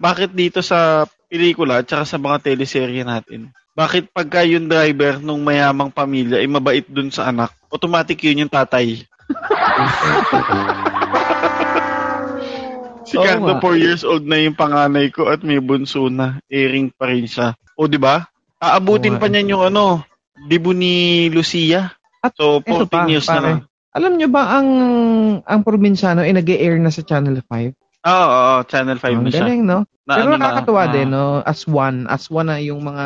bakit dito sa pelikula at sa mga teleserye natin, bakit pagka yung driver nung mayamang pamilya ay mabait dun sa anak, automatic yun yung tatay. si nga. 4 years old na yung panganay ko at may bunso na, airing pa rin siya. O, di ba? Aabutin Oo pa niyan yung ano, dibu ni Lucia. At So, 14 ito pa, years na pare. lang. Alam nyo ba ang ang probinsyano ay nag-air na sa Channel 5? Oo, oo, Channel 5 Ang na siya. galing, no? Na Pero ano na, nakakatuwa na- din, no? As one. As one na yung mga,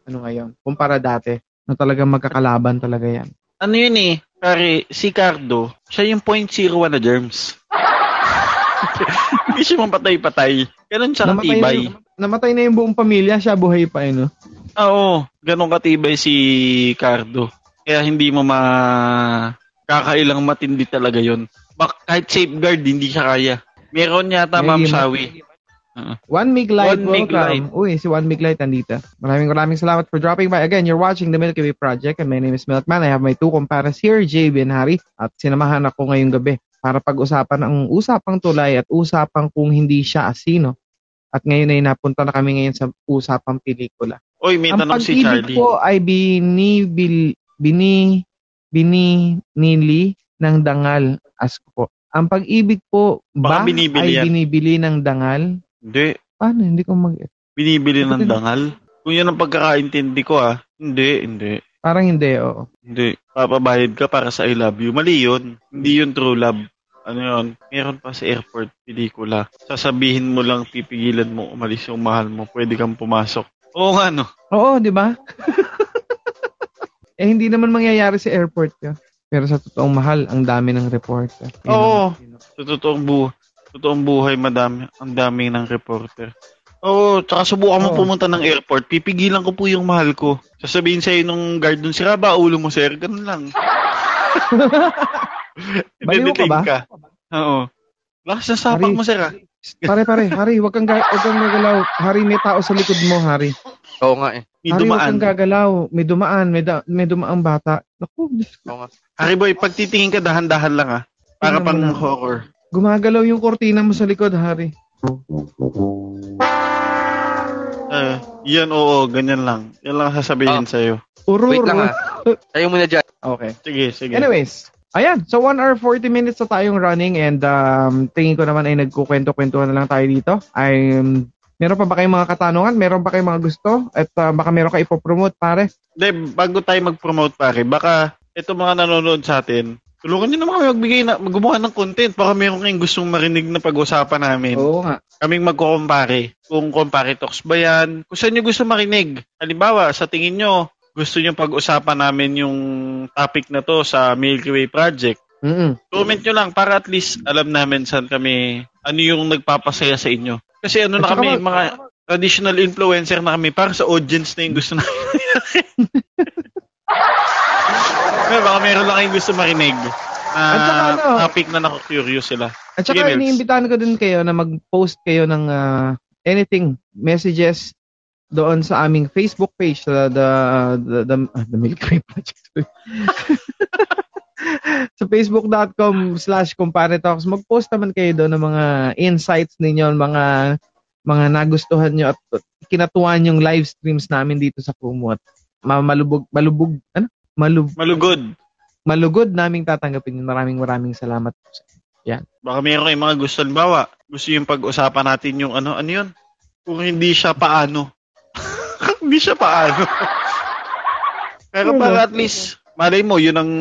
ano ngayon, kumpara dati. Na talagang magkakalaban talaga yan. Ano yun eh, pare, si Cardo, siya yung .01 na germs. Hindi siya mapatay-patay. Ganun siya Namatay na, katibay. yung, namatay na yung buong pamilya, siya buhay pa, eh, no? Oo, ganun katibay si Cardo. Kaya hindi mo ma... Kakailang matindi talaga yon. Bak kahit safeguard, hindi siya kaya. Meron yata, Ma'am May- Shawi. One Mig Light, One Mig welcome. Uy, si One Mig Light nandito. Maraming maraming salamat for dropping by. Again, you're watching the Milky Way Project and my name is Milkman. I have my two compares here, JB and Harry. At sinamahan ako ngayong gabi para pag-usapan ang usapang tulay at usapang kung hindi siya asino. At ngayon ay napunta na kami ngayon sa usapang pelikula. Oy, may ang tanong si pag-ibig Charlie. po ay binibil, bini, bininili ng dangal. Ask po. Ang pag-ibig po ba binibili ay yan. binibili ng dangal? Hindi, Paano? Hindi ko mag... binibili ng dangal. Kung yan ang pagkakaintindi ko ah. Hindi, hindi. Parang hindi, oo. Hindi. Papabayad ka para sa I love you. Mali yun. Hindi yun true love. Ano yun? Meron pa sa airport pelikula. Sasabihin mo lang, pipigilan mo, umalis yung mahal mo. Pwede kang pumasok. Oo nga, no? Oo, di ba? eh, hindi naman mangyayari sa airport ka. Pero sa totoong mahal, ang dami ng reporter. Yun Oo. ang- Sa totoong, bu totoong buhay, madami. Ang dami ng reporter. Oo, tsaka subukan mo Oo. pumunta ng airport. Pipigilan ko po yung mahal ko. Sasabihin sa'yo nung guard dun, sira ba ulo mo, sir? Ganun lang. Baliw ka ba? ka. Oo. Lakas na sapak mo, sir, ah. Pare, pare, Hari, wag kang, ga- wag kang gagalaw. Hari, may tao sa likod mo, Hari. Oo nga eh. May Hari, wag dumaan. kang gagalaw. May dumaan, may, da- may dumaang bata. Naku, Diyos ko. Oo nga. Harry boy, pag titingin ka, dahan-dahan lang ah. Para Tingnan mo pang na. horror. gumagalaw yung kortina mo sa likod, Hari. Eh, yan, oo, ganyan lang. Yan lang sasabihin Ah. sa'yo. Ururo. Wait lang ha. Tayo muna dyan. Okay. Sige, sige. Anyways, ayan. So, 1 hour 40 minutes na tayong running and um, tingin ko naman ay nagkukwento-kwentuhan na lang tayo dito. Um, meron pa ba kayong mga katanungan? Meron pa kayong mga gusto? At uh, baka meron ka ipopromote, pare? De, bago tayo mag-promote pare, baka ito mga nanonood sa atin, tulungan nyo naman kami magbigay na, gumawa ng content. Baka meron kayong gustong marinig na pag-usapan namin. Oo nga. Kaming magkukumpare. Kung compare talks ba yan, kung saan nyo gusto marinig. Halimbawa, sa tingin nyo, gusto nyo pag-usapan namin yung topic na to sa Milky Way Project. Mm-mm. Comment nyo lang para at least alam namin saan kami, ano yung nagpapasaya sa inyo. Kasi ano na At kami, mag- mga traditional influencer na kami para sa audience na yung gusto namin. Pero baka meron lang kayong gusto marinig na At saka ano, topic na naku-curious sila. At saka iniimbitahan ko din kayo na mag-post kayo ng ah, anything, messages doon sa aming Facebook page, sa the, the, the, ah, the Milky Way Project. sa facebook.com slash Talks. Mag-post naman kayo doon ng mga insights ninyo, mga mga nagustuhan nyo at kinatuwan yung live streams namin dito sa Kumu at ma- malubog, malubog, ano? Malub, Malugod. malugod naming tatanggapin. Maraming maraming salamat. Baka meron kayong mga gusto. Halimbawa, gusto yung pag-usapan natin yung ano, ano yun? Kung hindi siya paano. hindi siya paano. Pero para at least, malay mo, yun ang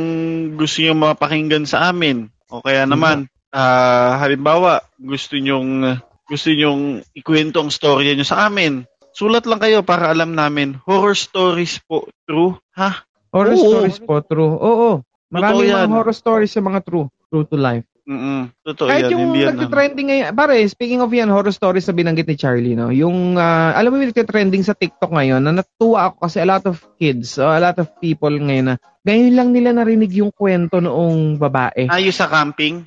gusto nyo mapakinggan sa amin. O kaya naman, ah halimbawa, gusto nyong, gusto nyong ikwento ang storya nyo sa amin. Sulat lang kayo para alam namin. Horror stories po. True? Ha? Horror Oo. stories po, true. Oo. Yan. mga horror stories sa mga true. True to life. Mm Totoo Kahit yan. yung Hindi yan. nagtitrending ngayon, pare, speaking of yan, horror stories na binanggit ni Charlie, no? Yung, ah, alam mo yung nagtitrending sa TikTok ngayon, na natuwa ako kasi a lot of kids, o a lot of people ngayon na, ngayon lang nila narinig yung kwento noong babae. Ah, yung sa camping?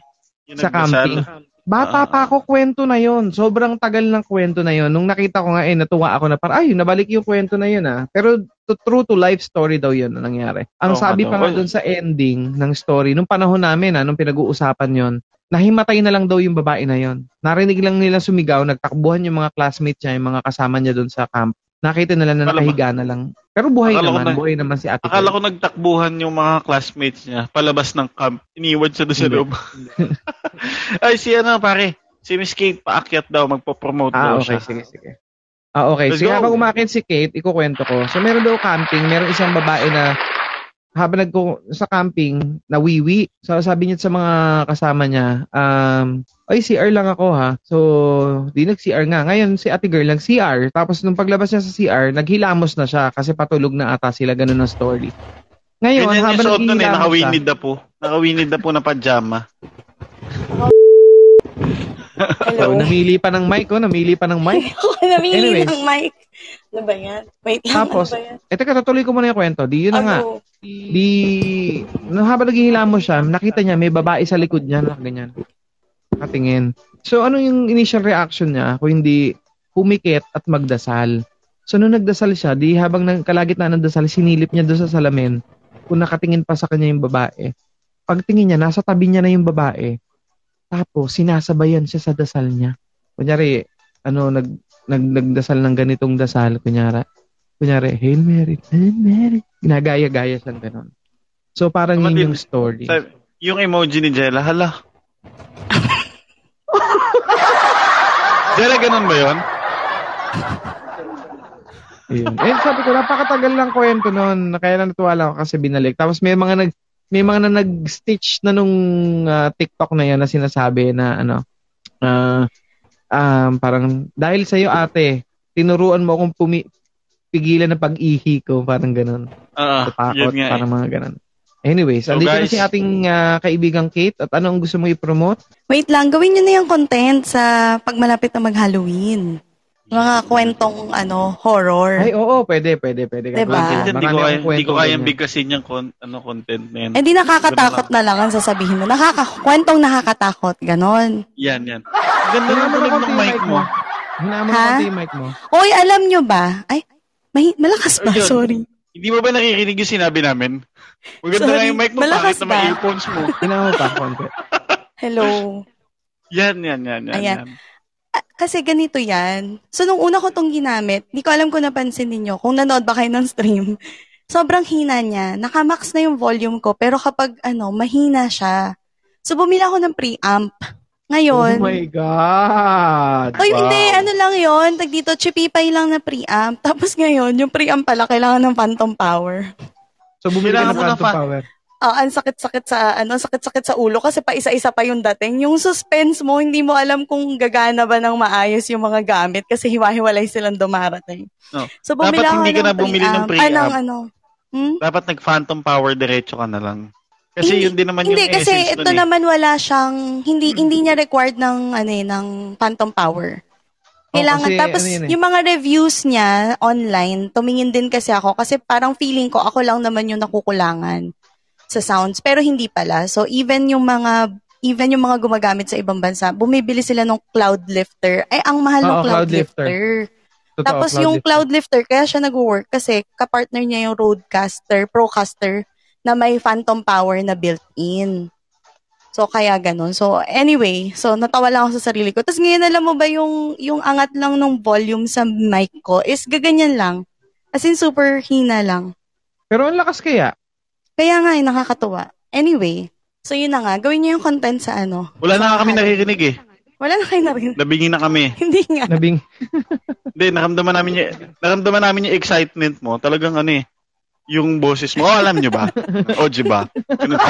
Yung Sa camping. Bata Ah. pa ako, kwento na yon Sobrang tagal ng kwento na yon Nung nakita ko nga, eh, natuwa ako na parang, ay, nabalik yung kwento na yun, ah. Pero, to, true to life story daw yun na nangyari. Ang Oo, sabi ano, pa nga well- dun sa ending ng story, nung panahon namin, ah, nung pinag-uusapan yon nahimatay na lang daw yung babae na yon Narinig lang nila sumigaw, nagtakbuhan yung mga classmates niya, yung mga kasama niya dun sa camp. Nakita nila na nakahiga na lang. Pero buhay naman, na- buhay naman si ate. Akala ko nagtakbuhan yung mga classmates niya palabas ng camp. Iniwan siya doon sa loob. Ay, si ano pare, si Miss Kate paakyat daw, magpo-promote Ah, daw okay, siya. sige, sige. Ah, okay. Let's Sige, go. habang umakit si Kate, ikukwento ko. So, meron daw camping, meron isang babae na habang nagko sa camping, na wiwi. So, sabi niya sa mga kasama niya, um, ay, CR lang ako ha. So, di nag-CR nga. Ngayon, si ate girl nag-CR. Tapos, nung paglabas niya sa CR, naghilamos na siya kasi patulog na ata sila. Ganun ang story. Ngayon, Ganyan yung habang suot nun eh, naghihilamos nakawinid na po. Nakawinid na po na pajama. oh, Hello. namili pa ng mic, oh, namili pa ng mic. Ako namili Anyways. ng mic. Ano ba yan? Wait lang, Tapos, ano ba yan? Eh, teka, tutuloy ko muna yung kwento. Di, yun na nga. Ano? Di, nung habang naghihilamos siya, nakita niya may babae sa likod niya na ganyan. Nakatingin. So, ano yung initial reaction niya kung hindi pumikit at magdasal? So, nung nagdasal siya, di habang nagkalagitnaan ng dasal, sinilip niya doon sa salamin kung nakatingin pa sa kanya yung babae. Pagtingin niya, nasa tabi niya na yung babae. Tapos, sinasabayan siya sa dasal niya. Kunyari, ano, nag, nag, nagdasal ng ganitong dasal, kunyari, kunyari, Hail Mary, Hail Mary. Ginagaya-gaya siyang ganun. So, parang Tama yun yung story. Sabi- Yung emoji ni Jella, hala. Jella, ganun ba yun? Ayun. Eh, sabi ko, napakatagal lang kwento noon. Kaya na natuwa lang ako kasi binalik. Tapos may mga nag may mga na nag-stitch na nung ah, TikTok na yan na sinasabi na ano, ah, um, parang dahil sa iyo ate, tinuruan mo akong pumi pigilan ng pag-ihi ko, parang ganun. Oo, Takot, yun nga eh. parang mga ganun. Anyways, So, andito na guys- si ating ah, kaibigang Kate at ano ang gusto mo i-promote? Wait lang, gawin nyo na yung content sa pag malapit na mag-Halloween. Mga kwentong ano, horror. Ay, oo, pwede, pwede, pwede. Diba? Hindi ko kaya, hindi ko ganyan. bigkasin yung con, ano, content na yan. Eh di nakakatakot na lang ang sasabihin mo. Nakaka kwentong nakakatakot, ganon. Yan, yan. Ganda na tunog ng mic mo. Hinaan mo na yung mic mo. Oy, alam nyo ba? Ay, may, malakas ba? Sorry. Hindi mo ba nakikirinig yung sinabi namin? Maganda Sorry, nga yung mic mo, malakas bakit na may earphones mo? Mo pa konti. Hello. Yan, yan, yan, yan. Ayan. yan. Kasi ganito yan. So, nung una ko tong ginamit, di ko alam kung napansin ninyo, kung nanood ba kayo ng stream, sobrang hina niya. Nakamax na yung volume ko, pero kapag, ano, mahina siya. So, bumili ako ng preamp. Ngayon, Oh my God. Oy, Wow. hindi, ano lang yon Tag dito, chipipay lang na preamp. Tapos ngayon, yung preamp pala, kailangan ng phantom power. So, bumili ka ng phantom fa- power. Ah, ang sakit-sakit sa, ano, sakit-sakit sa ulo kasi pa isa-isa pa yung dating. Yung suspense mo, hindi mo alam kung gagana ba ng maayos yung mga gamit kasi hiwa-hiwalay silang dumarating. No. So, bumili Dapat hindi ka na bumili ng preamp. ng ano. Hmm? Dapat nag-phantom power diretso ka na lang. Kasi Hindi- yun din naman Hindi, yung kasi essence ito eh. naman wala siyang, hindi, hindi niya required ng, ano eh, ng phantom power. Kailangan, kasi tapos ano yun eh. yung mga reviews niya online, tumingin din kasi ako kasi parang feeling ko ako lang naman yung nakukulangan sa sounds, pero hindi pala. So even yung mga even yung mga gumagamit sa ibang bansa, bumibili sila ng cloud lifter. Ay, ang mahal ng Oo, cloud, cloud lifter. lifter. Totoo, Tapos cloud yung lifter. cloud lifter, kaya siya nag-work kasi kapartner niya yung Rodecaster, Procaster, na may phantom power na built-in. So, kaya ganun. So, anyway, so natawa lang ako sa sarili ko. Tapos ngayon, alam mo ba yung, yung angat lang ng volume sa mic ko is gaganyan lang. As in, super hina lang. Pero ang lakas kaya. Kaya nga, eh, nakakatuwa. Anyway, so yun na nga. Gawin niyo yung content sa ano. Wala na sa nga kami naririnig eh. Wala na kayo narinig. Nabingin na kami. Hindi nga. Nabing, Hindi, naramdaman namin yung, naramdaman namin yung excitement mo. Talagang ano eh, yung boses mo. Oh, alam nyo ba? Oji ba? Ganun.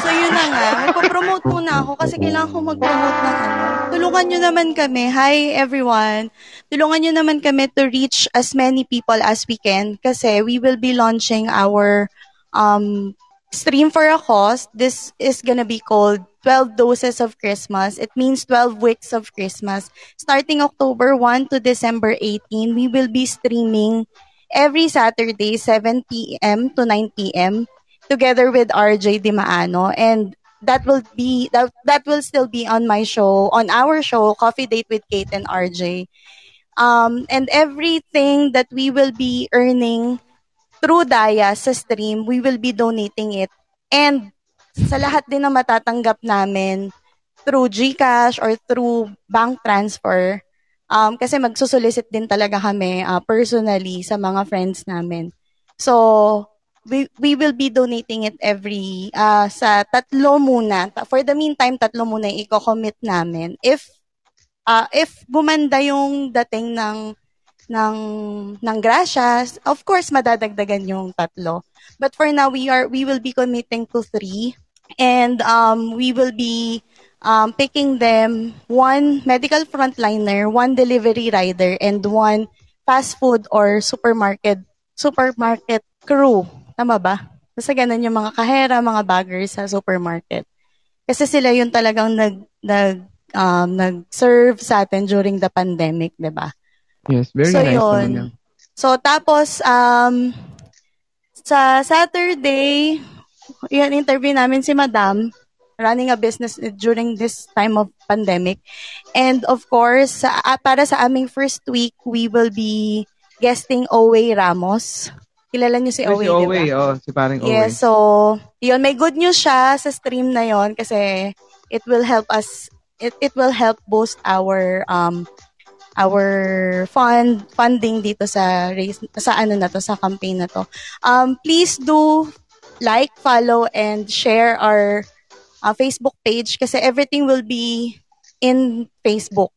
So yun na nga, magpo-promote muna ako kasi kailangan ko mag-promote ng ano. Tulungan nyo naman kami. Hi everyone. Tulungan nyo naman kami to reach as many people as we can kasi we will be launching our um stream for a cause. This is gonna be called 12 Doses of Christmas. It means 12 weeks of Christmas. Starting October 1 to December 18, we will be streaming every Saturday, 7 p.m. to 9 p.m. together with RJ Dimaano. And that will be, that, that will still be on my show, on our show, Coffee Date with Kate and RJ. Um, and everything that we will be earning through Daya sa stream, we will be donating it. And sa lahat din na matatanggap namin through GCash or through bank transfer, um, kasi magsusolicit din talaga kami uh, personally sa mga friends namin. So, we, we will be donating it every, uh, sa tatlo muna. For the meantime, tatlo muna i-commit namin. If, uh, if gumanda yung dating ng ng ng gracias, of course madadagdagan yung tatlo. But for now we are we will be committing to three and um we will be um picking them one medical frontliner, one delivery rider and one fast food or supermarket supermarket crew. Tama ba? Kasi ganun yung mga kahera, mga baggers sa supermarket. Kasi sila yung talagang nag nag um, nag-serve sa atin during the pandemic, 'di ba? Yes, very so, nice yun. naman. So, tapos, um, sa Saturday, yan, interview namin si Madam, running a business during this time of pandemic. And of course, ah, para sa aming first week, we will be guesting Owe Ramos. Kilala niyo si Owe, si di ba? Owe, oh, si paring Owe. Yes, so, yun, may good news siya sa stream na yon kasi it will help us, it, it will help boost our, um, our fund funding dito sa race sa ano na to sa campaign na to. Um please do like, follow and share our uh, Facebook page kasi everything will be in Facebook.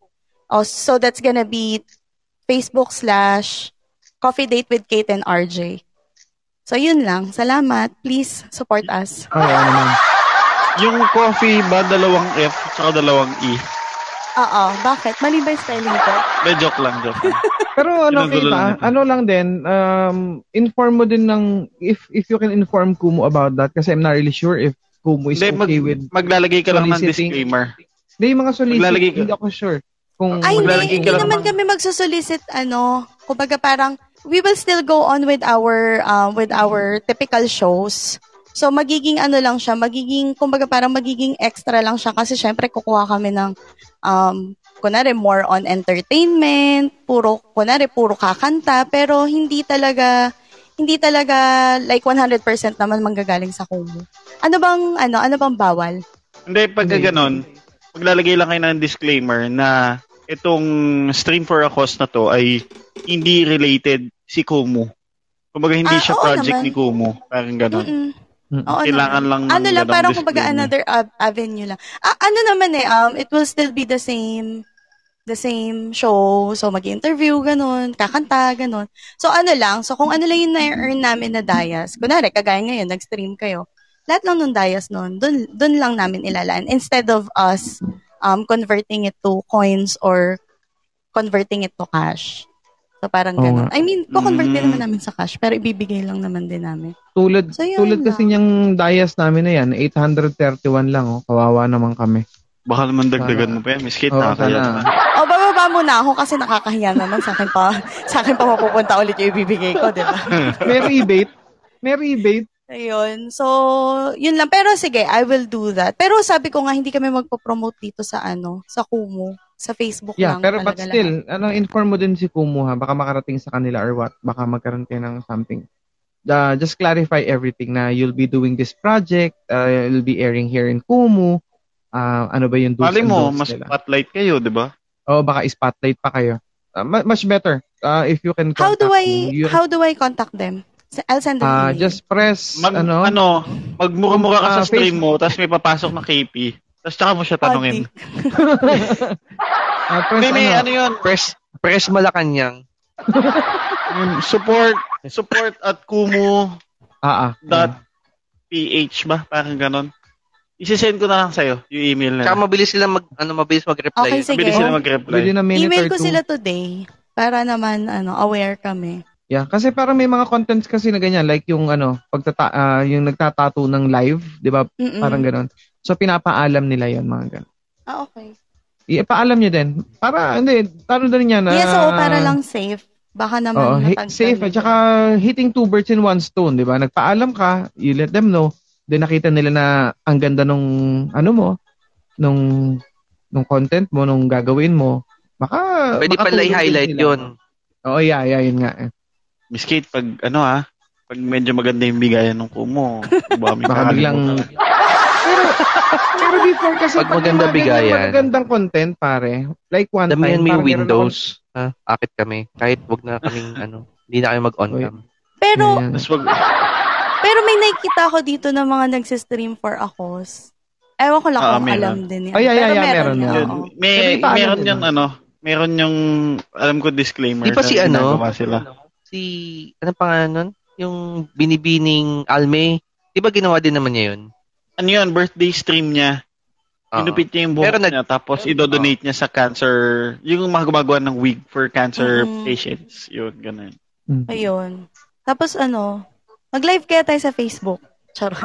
Oh, so that's gonna be Facebook slash Coffee Date with Kate and RJ. So yun lang. Salamat. Please support us. Oh, ano naman. Yung coffee ba dalawang F tsaka dalawang E? Oo. Bakit? Mali ba yung spelling ko? De, joke lang, joke lang. Pero ano, kita, lang ito. ano lang din, um, inform mo din ng, if if you can inform Kumu about that, kasi I'm not really sure if Kumu is Hindi, mag, okay with, maglalagay ka lang ng disclaimer. hindi yung mga solicit, Maglalagay ka- hindi ako sure. Kung, Ay, Maglalagay hindi, ka hindi lang naman ng- kami magsusolicit, ano, kumbaga parang, we will still go on with our, um, with our typical shows. So, magiging ano lang siya, magiging, kumbaga parang magiging extra lang siya kasi syempre kukuha kami ng, um, kunwari more on entertainment, puro, kunwari puro kakanta, pero hindi talaga, hindi talaga like 100% naman manggagaling sa Kumu. Ano bang, ano, ano bang bawal? Hindi, Hindi. ganon, maglalagay lang kayo ng disclaimer na itong stream for a cause na to ay hindi related si Kumu. Kumbaga hindi Ah, siya oo project naman. ni Kumu. Parang. Mm. Oo Kailangan naman. lang ng ano lang, parang kumbaga another av- avenue lang. Ah, ano naman eh, um, it will still be the same, the same show. So, mag-interview, ganun, kakanta, ganun. So, ano lang, so kung ano lang yung na-earn namin na Dayas, kunwari, kagaya ngayon, nag-stream kayo, lahat lang ng Dayas nun, dun, dun lang namin ilalaan. Instead of us um, converting it to coins or converting it to cash. So, parang Oo ganun. I mean, ko-convert din Mm. naman namin sa cash, pero ibibigay lang naman din namin. tulad, So, tulad kasi lang. niyang dias namin na yan, 831 lang, oh. Kawawa naman kami. Baka naman dagdagan mo pa yan. Miss Kate, Oo, nakakaya sana. naman. O, bababa muna ako kasi nakakahiya naman sa akin pa. Sa akin pa mapupunta ulit yung ibibigay ko, di ba? May rebate. May rebate. Ayun. So, yun lang. Pero sige, I will do that. Pero sabi ko nga, hindi kami magpo-promote dito sa ano, sa Kumu. Sa Facebook Yeah, lang pero but talaga still, ano, inform mo din si Kumu ha. Baka makarating sa kanila or what. Baka magkaroon kayo ng something. Uh, just clarify everything na you'll be doing this project, uh, you'll be airing here in Kumu. Uh, ano ba yung do's Mali and mo, don'ts mas nila. spotlight kayo, di ba? O baka spotlight pa kayo. Uh, mu- much better uh, if you can How do contact I. You- how do I contact them? I'll send an uh, email. just press, Mag, ano, ano, magmura-mura ka sa Ah, stream Facebook. mo, tapos may papasok na KP. Tapos tsaka mo siya tanungin. uh, press, Hindi, may ano, ano yun, Press, press Malacanang. support, support at kumu ah, ah. dot ph ba? Parang ganon. Isisend ko na lang sa'yo, yung email na. Tsaka mabilis sila mag, ano, mabilis mag-reply. Okay, sige. Mabilis sila mag-reply. Within a minute Email or ko two. sila today para naman ano aware kami. Yeah, kasi parang may mga contents kasi na ganyan like yung ano, pagtata ah, yung nagtatato ng live, 'di ba? Parang ganoon. So pinapaalam nila 'yon mga ganun. Ah, okay. Ipaalam niyo din. Para hindi, taro din niya na yes, oo, para lang safe. Baka naman Oo, hi- safe at saka hitting two birds in one stone, 'di ba? Nagpaalam ka, you let them know. Then nakita nila na ang ganda nung ano mo, nung nung content mo, nung gagawin mo. Baka Pwede pala makatulong din i-highlight yun. Oo, yeah, yeah, yun nga. eh. Miss Kate, pag ano ha, pag medyo maganda yung bigayan ng kumo, baka may Baka biglang kakalimutan. Pero before kasi Pag maganda may mga bigayan. ganyan Magagandang content, pare. Like one Damihan time. meron Windows. Ha? Akit kami. Kahit wag na kaming, ano, hindi na kami mag-on cam. Pero. Tapos wag, pero may nakikita ako dito ng mga nagsistream for a cause. Ewan ko lang Ah, kung meron. alam din yan. Oh, yeah, yeah, pero yeah, meron, meron yan, yun, may, ipaano meron yung ah? ano, meron yung, alam ko disclaimer. Di ba si ano? Sila. Si, ano pangalan nun? Yung binibining Alme. Di ba ginawa din naman niya yun? Ano yun, birthday stream niya. Oo. Inupit niya yung buhok nag- niya, tapos idodonate niya sa cancer, yung mga gumagawa ng wig for cancer Mm. patients. Yun, ganun. Mm. Ayun. Tapos ano, mag-live kaya tayo sa Facebook. Charot.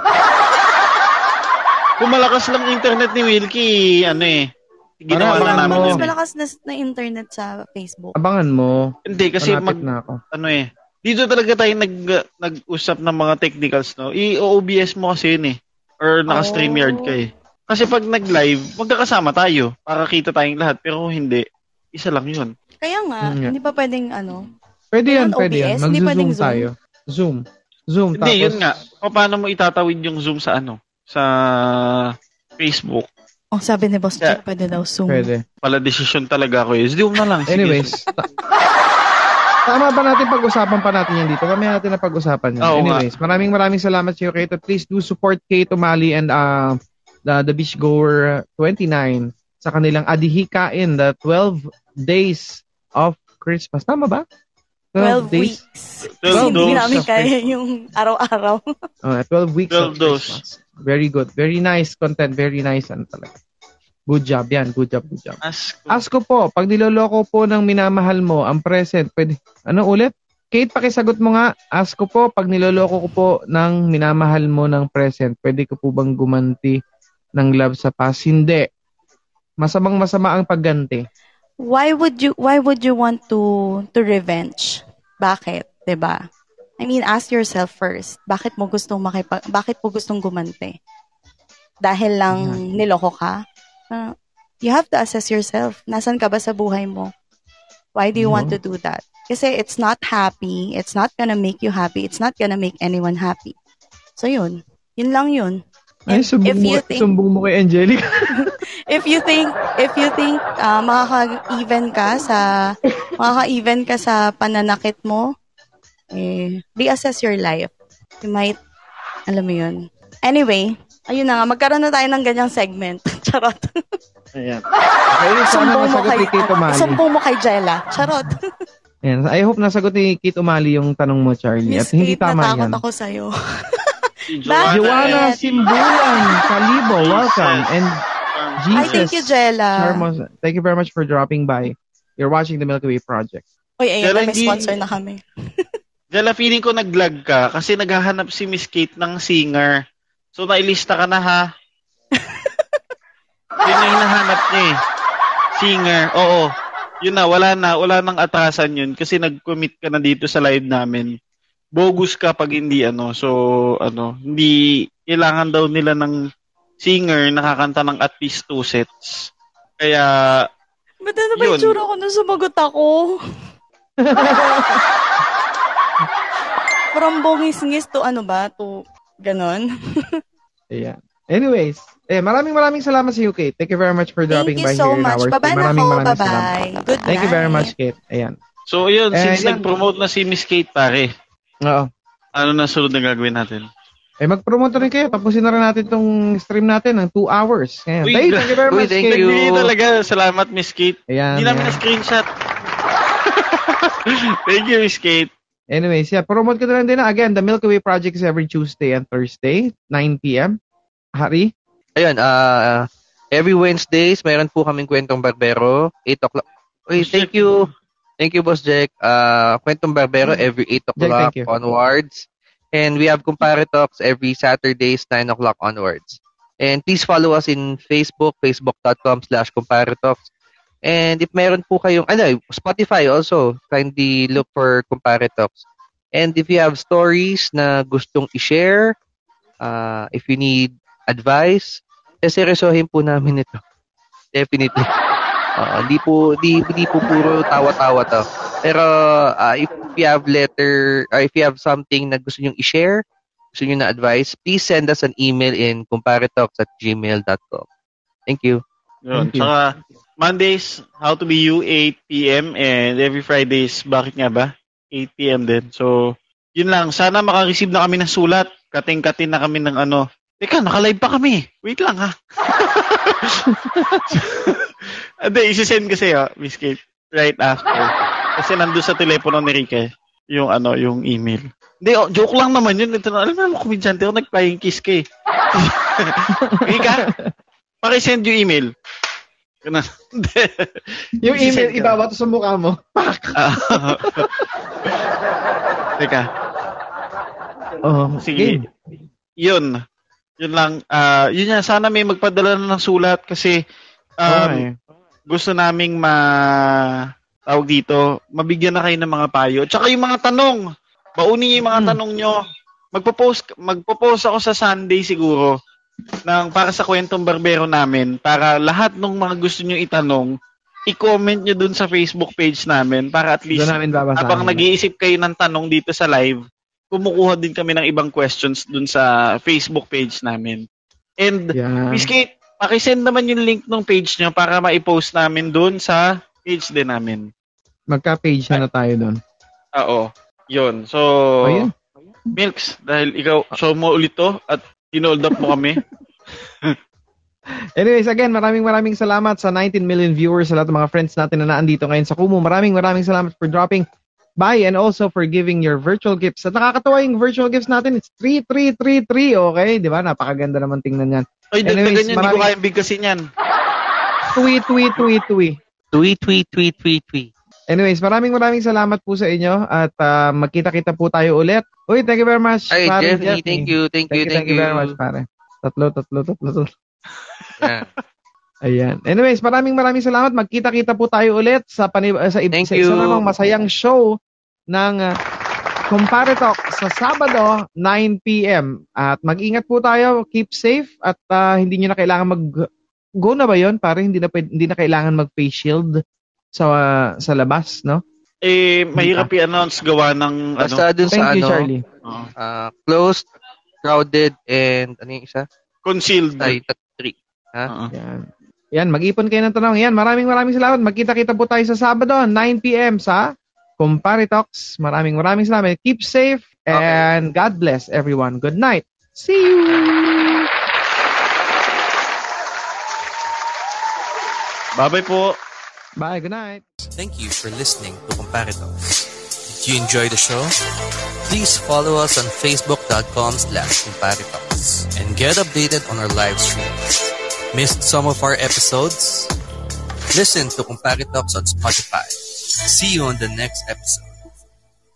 Kung malakas lang internet ni Wilkie, ano eh, ginawa Para na namin mo. Mas yun. eh. malakas na, na internet sa Facebook. Abangan mo. Hindi, kasi Malapit mag, na ako. ano eh, dito talaga tayo nag, nag-usap ng mga technicals, no? I-OBS mo kasi yun eh. Or naka-StreamYard ka eh. Kasi pag nag-live, magkakasama tayo para kita tayong lahat. Pero kung hindi, isa lang yun. Kaya nga, Mm, yeah. hindi pa pwedeng ano. Pwede yan, pwede yan. OBS, hindi Mag-zoom tayo. Zoom. Zoom. Hindi, tapos, yun nga. Pa- Paano mo itatawid yung Zoom sa ano? Sa Facebook. Oh, sabi ni Boss Yeah. Jack, pwede daw Zoom. Pwede. Pala decision talaga ako eh. Zoom na lang. Sige, Anyways. ta- Tama ba natin pag-usapan pa natin yan dito? Mamaya natin na pag-usapan yan. Oo nga. Anyways, maraming maraming salamat sa iyo, Kate. Please do support Kate Umali and uh, the, the Beach Goer 29 sa kanilang Adihikain, the 12 days of Christmas. Tama ba? 12 days? weeks. 12 Kasi hindi namin kaya yung araw-araw. Uh, 12 weeks 12 of dose. Christmas. Very good. Very nice content. Very nice. Ano talaga. Good job yan. Good job. Good job. Ask ko. Ask ko po, pag niloloko po ng minamahal mo, ang present, pwede, ano ulit? Kate, pakisagot mo nga. Ask ko po, pag niloloko ko po ng minamahal mo ng present, pwede ko po bang gumanti ng love sa past? Hindi. Masamang masama ang pagganti. Why would you why would you want to to revenge? Bakit, 'di ba? I mean, ask yourself first. Bakit mo gustong makipa, bakit mo gustong gumante? Dahil lang niloko ka? Uh, you have to assess yourself. Nasaan ka ba sa buhay mo? Why do you want to do that? Kasi it's not happy. It's not gonna make you happy. It's not gonna make anyone happy. So yun. Yun lang yun. Ay, sumbong, if mo, you think- sumbong mo kay Angelica. if you think if you think uh, makaka-even ka sa makaka-even ka sa pananakit mo, eh, reassess your life. You might, alam mo yun. Anyway, ayun na nga, magkaroon na tayo ng ganyang segment. Charot. Ayan. Ayun, sana sumbong mo kay, ni Kate Umali. sumbong mo kay Jella. Charot. Ayan. I hope nasagot ni Kate Umali yung tanong mo, Charlie. Miss At hindi Kate, tama natakot yan. ako sa'yo. Joanna. Simbulan, Kalibo, welcome. And Jesus. Ay, thank you, Jella. Charmos, thank you very much for dropping by. You're watching the Milky Way Project. Uy, ayun Jella, may sponsor na kami. Jella, feeling ko nag-lag ka kasi naghahanap si Miss Kate ng singer. So, nailista ka na ha? Yun yung hinahanap niya eh. Singer. Oo. Yun na, wala na. Wala nang atrasan yun kasi nag-commit ka na dito sa live namin. Bogus ka pag hindi ano. So, ano, hindi kailangan daw nila ng singer nakakanta ng at least two sets. Kaya, Ba't ano ba Yun. yung tsura ko nung sumagot ako? From bongis-ngis to ano ba? To ganon? Ayan. Anyways, eh, maraming maraming salamat sa you, Kate. Thank you very much for dropping by so here in much. our Bye-bye na Maraming po. maraming salamat. Bye-bye. Good Thank you very night. much, Kate. Ayan. so yun, since yan. nag-promote na si Miss Kate pare, Oo. ano na sunod na gagawin natin? Eh, mag-promote na rin kayo. Tapusin na rin natin tong stream natin ng 2 hours. Ayan. Uy, Thank, thank you very uy, much, thank Kate. you. Nagbigay talaga. Salamat, Miss Kate. Ayan. Hindi namin ayan. na-screenshot. Thank you, Miss Kate. Anyways, yeah, promote ko na lang din. Again, the Milky Way Project is every Tuesday and Thursday, 9 p.m. Hari? Ayun, ah every Wednesdays, mayroon po kaming kwentong barbero, 8 o'clock. Uy, thank you. Thank you, Boss Jack. Uh, Kwentong Barbero every 8 o'clock thank you. onwards. And we have Compare Talks every Saturdays, 9 o'clock onwards. And please follow us in Facebook, facebook.com slash Compare Talks. And if meron po kayong, ano, Spotify also, kindly look for Compare Talks. And if you have stories na gustong i-share, uh, if you need advice, eh, seryosohin po namin ito. Definitely. Uh, di po di, di po puro tawa-tawa to. Pero uh, if you have letter or if you have something na gusto niyo i-share, gusto niyo na advice, please send us an email in comparetalks at gmail.com. Thank you. Yun. Thank you. Saka, Mondays, How to Be You, 8 p.m. And every Fridays, bakit nga ba? 8 p.m. din. So, yun lang. Sana makareceive na kami ng sulat. Kating-katin na kami ng ano. Teka, naka-live pa kami. Wait lang ha. Hindi, isi-send kasi ha, Miss Kate. Right after. Kasi nandun sa telepono ni Ricky yung ano, yung email. Hindi, oh, joke lang naman yun. Ito na, alam mo kumidyante ako, nag-flying kiss ka eh. Rika, pakisend yung email. Ganun. Yung email, ibabato sa mukha mo. Ah. Teka, Oh, sige. game. Yun. Yun lang. Ah, yun yan, sana may magpadala na ng sulat kasi um, Okay. gusto naming ma tawag dito, mabigyan na kayo ng mga payo. Tsaka yung mga tanong, baunin yung mga Hmm. tanong nyo. Magpo-post, magpo-post ako sa Sunday siguro ng para sa kwentong barbero namin para lahat ng mga gusto nyo itanong, i-comment nyo dun sa Facebook page namin para at least Doon namin habang nag-iisip kayo ng tanong dito sa live, kumukuha din kami ng ibang questions dun sa Facebook page namin. And Yan. Miss Kate, pakisend naman yung link ng page nyo para ma-post namin dun sa page din namin. Magka-page na, na tayo doon. Oo. Yun. So, Ayun. Milks, dahil ikaw, show mo ulit to at tinold up mo kami. Anyways, again, maraming maraming salamat sa 19 million viewers, sa lahat ng mga friends natin na naandito ngayon sa Kumu. Maraming maraming salamat for dropping by and also for giving your virtual gifts. At nakakatawa yung virtual gifts natin. It's 3333, okay? Di ba? Napakaganda naman tingnan yan. Ay, Anyways, dagdagan yun, hindi ko maraming- kayang bigkasin yan. Tweet, tweet, tweet, tweet. Tweet, tweet, tweet, tweet, tweet. Anyways, maraming maraming salamat po sa inyo at ah, magkita-kita po tayo ulit. Uy, thank you very much. Ay, pare Jeffrey, thank you, thank you, Thank you, thank you very much, pare. Tatlo, tatlo, tatlo, tatlo. Yeah. Ayan. Anyways, maraming maraming salamat. Magkita-kita po tayo ulit sa panib- uh, sa, Thank sa you. isa namang masayang show ng uh, Compare Talk sa Sabado 9 p.m. At mag-ingat po tayo, keep safe at ah, hindi niyo na kailangan mag go na ba 'yon? Para hindi na hindi na kailangan mag face shield sa sa labas, no? Eh, mahirap i-announce gawa ng ano. Basta dun Thank sa you, ano, Charlie. Oo. uh, closed, crowded, and ano yung isa? concealed. Ay, three. Oo. Yan. Yan, mag-ipon kayo ng tanong. Yan, maraming maraming salamat. Magkita-kita po tayo sa Sabado, 9 p.m. sa Compare Talks. Maraming maraming salamat. Keep safe and God bless everyone. Good night. See you! Bye-bye po. Bye, good night. Thank you for listening to Comparitalks. Did you enjoy the show? Please follow us on facebook.com slash and get updated on our live streams. Missed some of our episodes? Listen to Comparitalks on Spotify. See you on the next episode.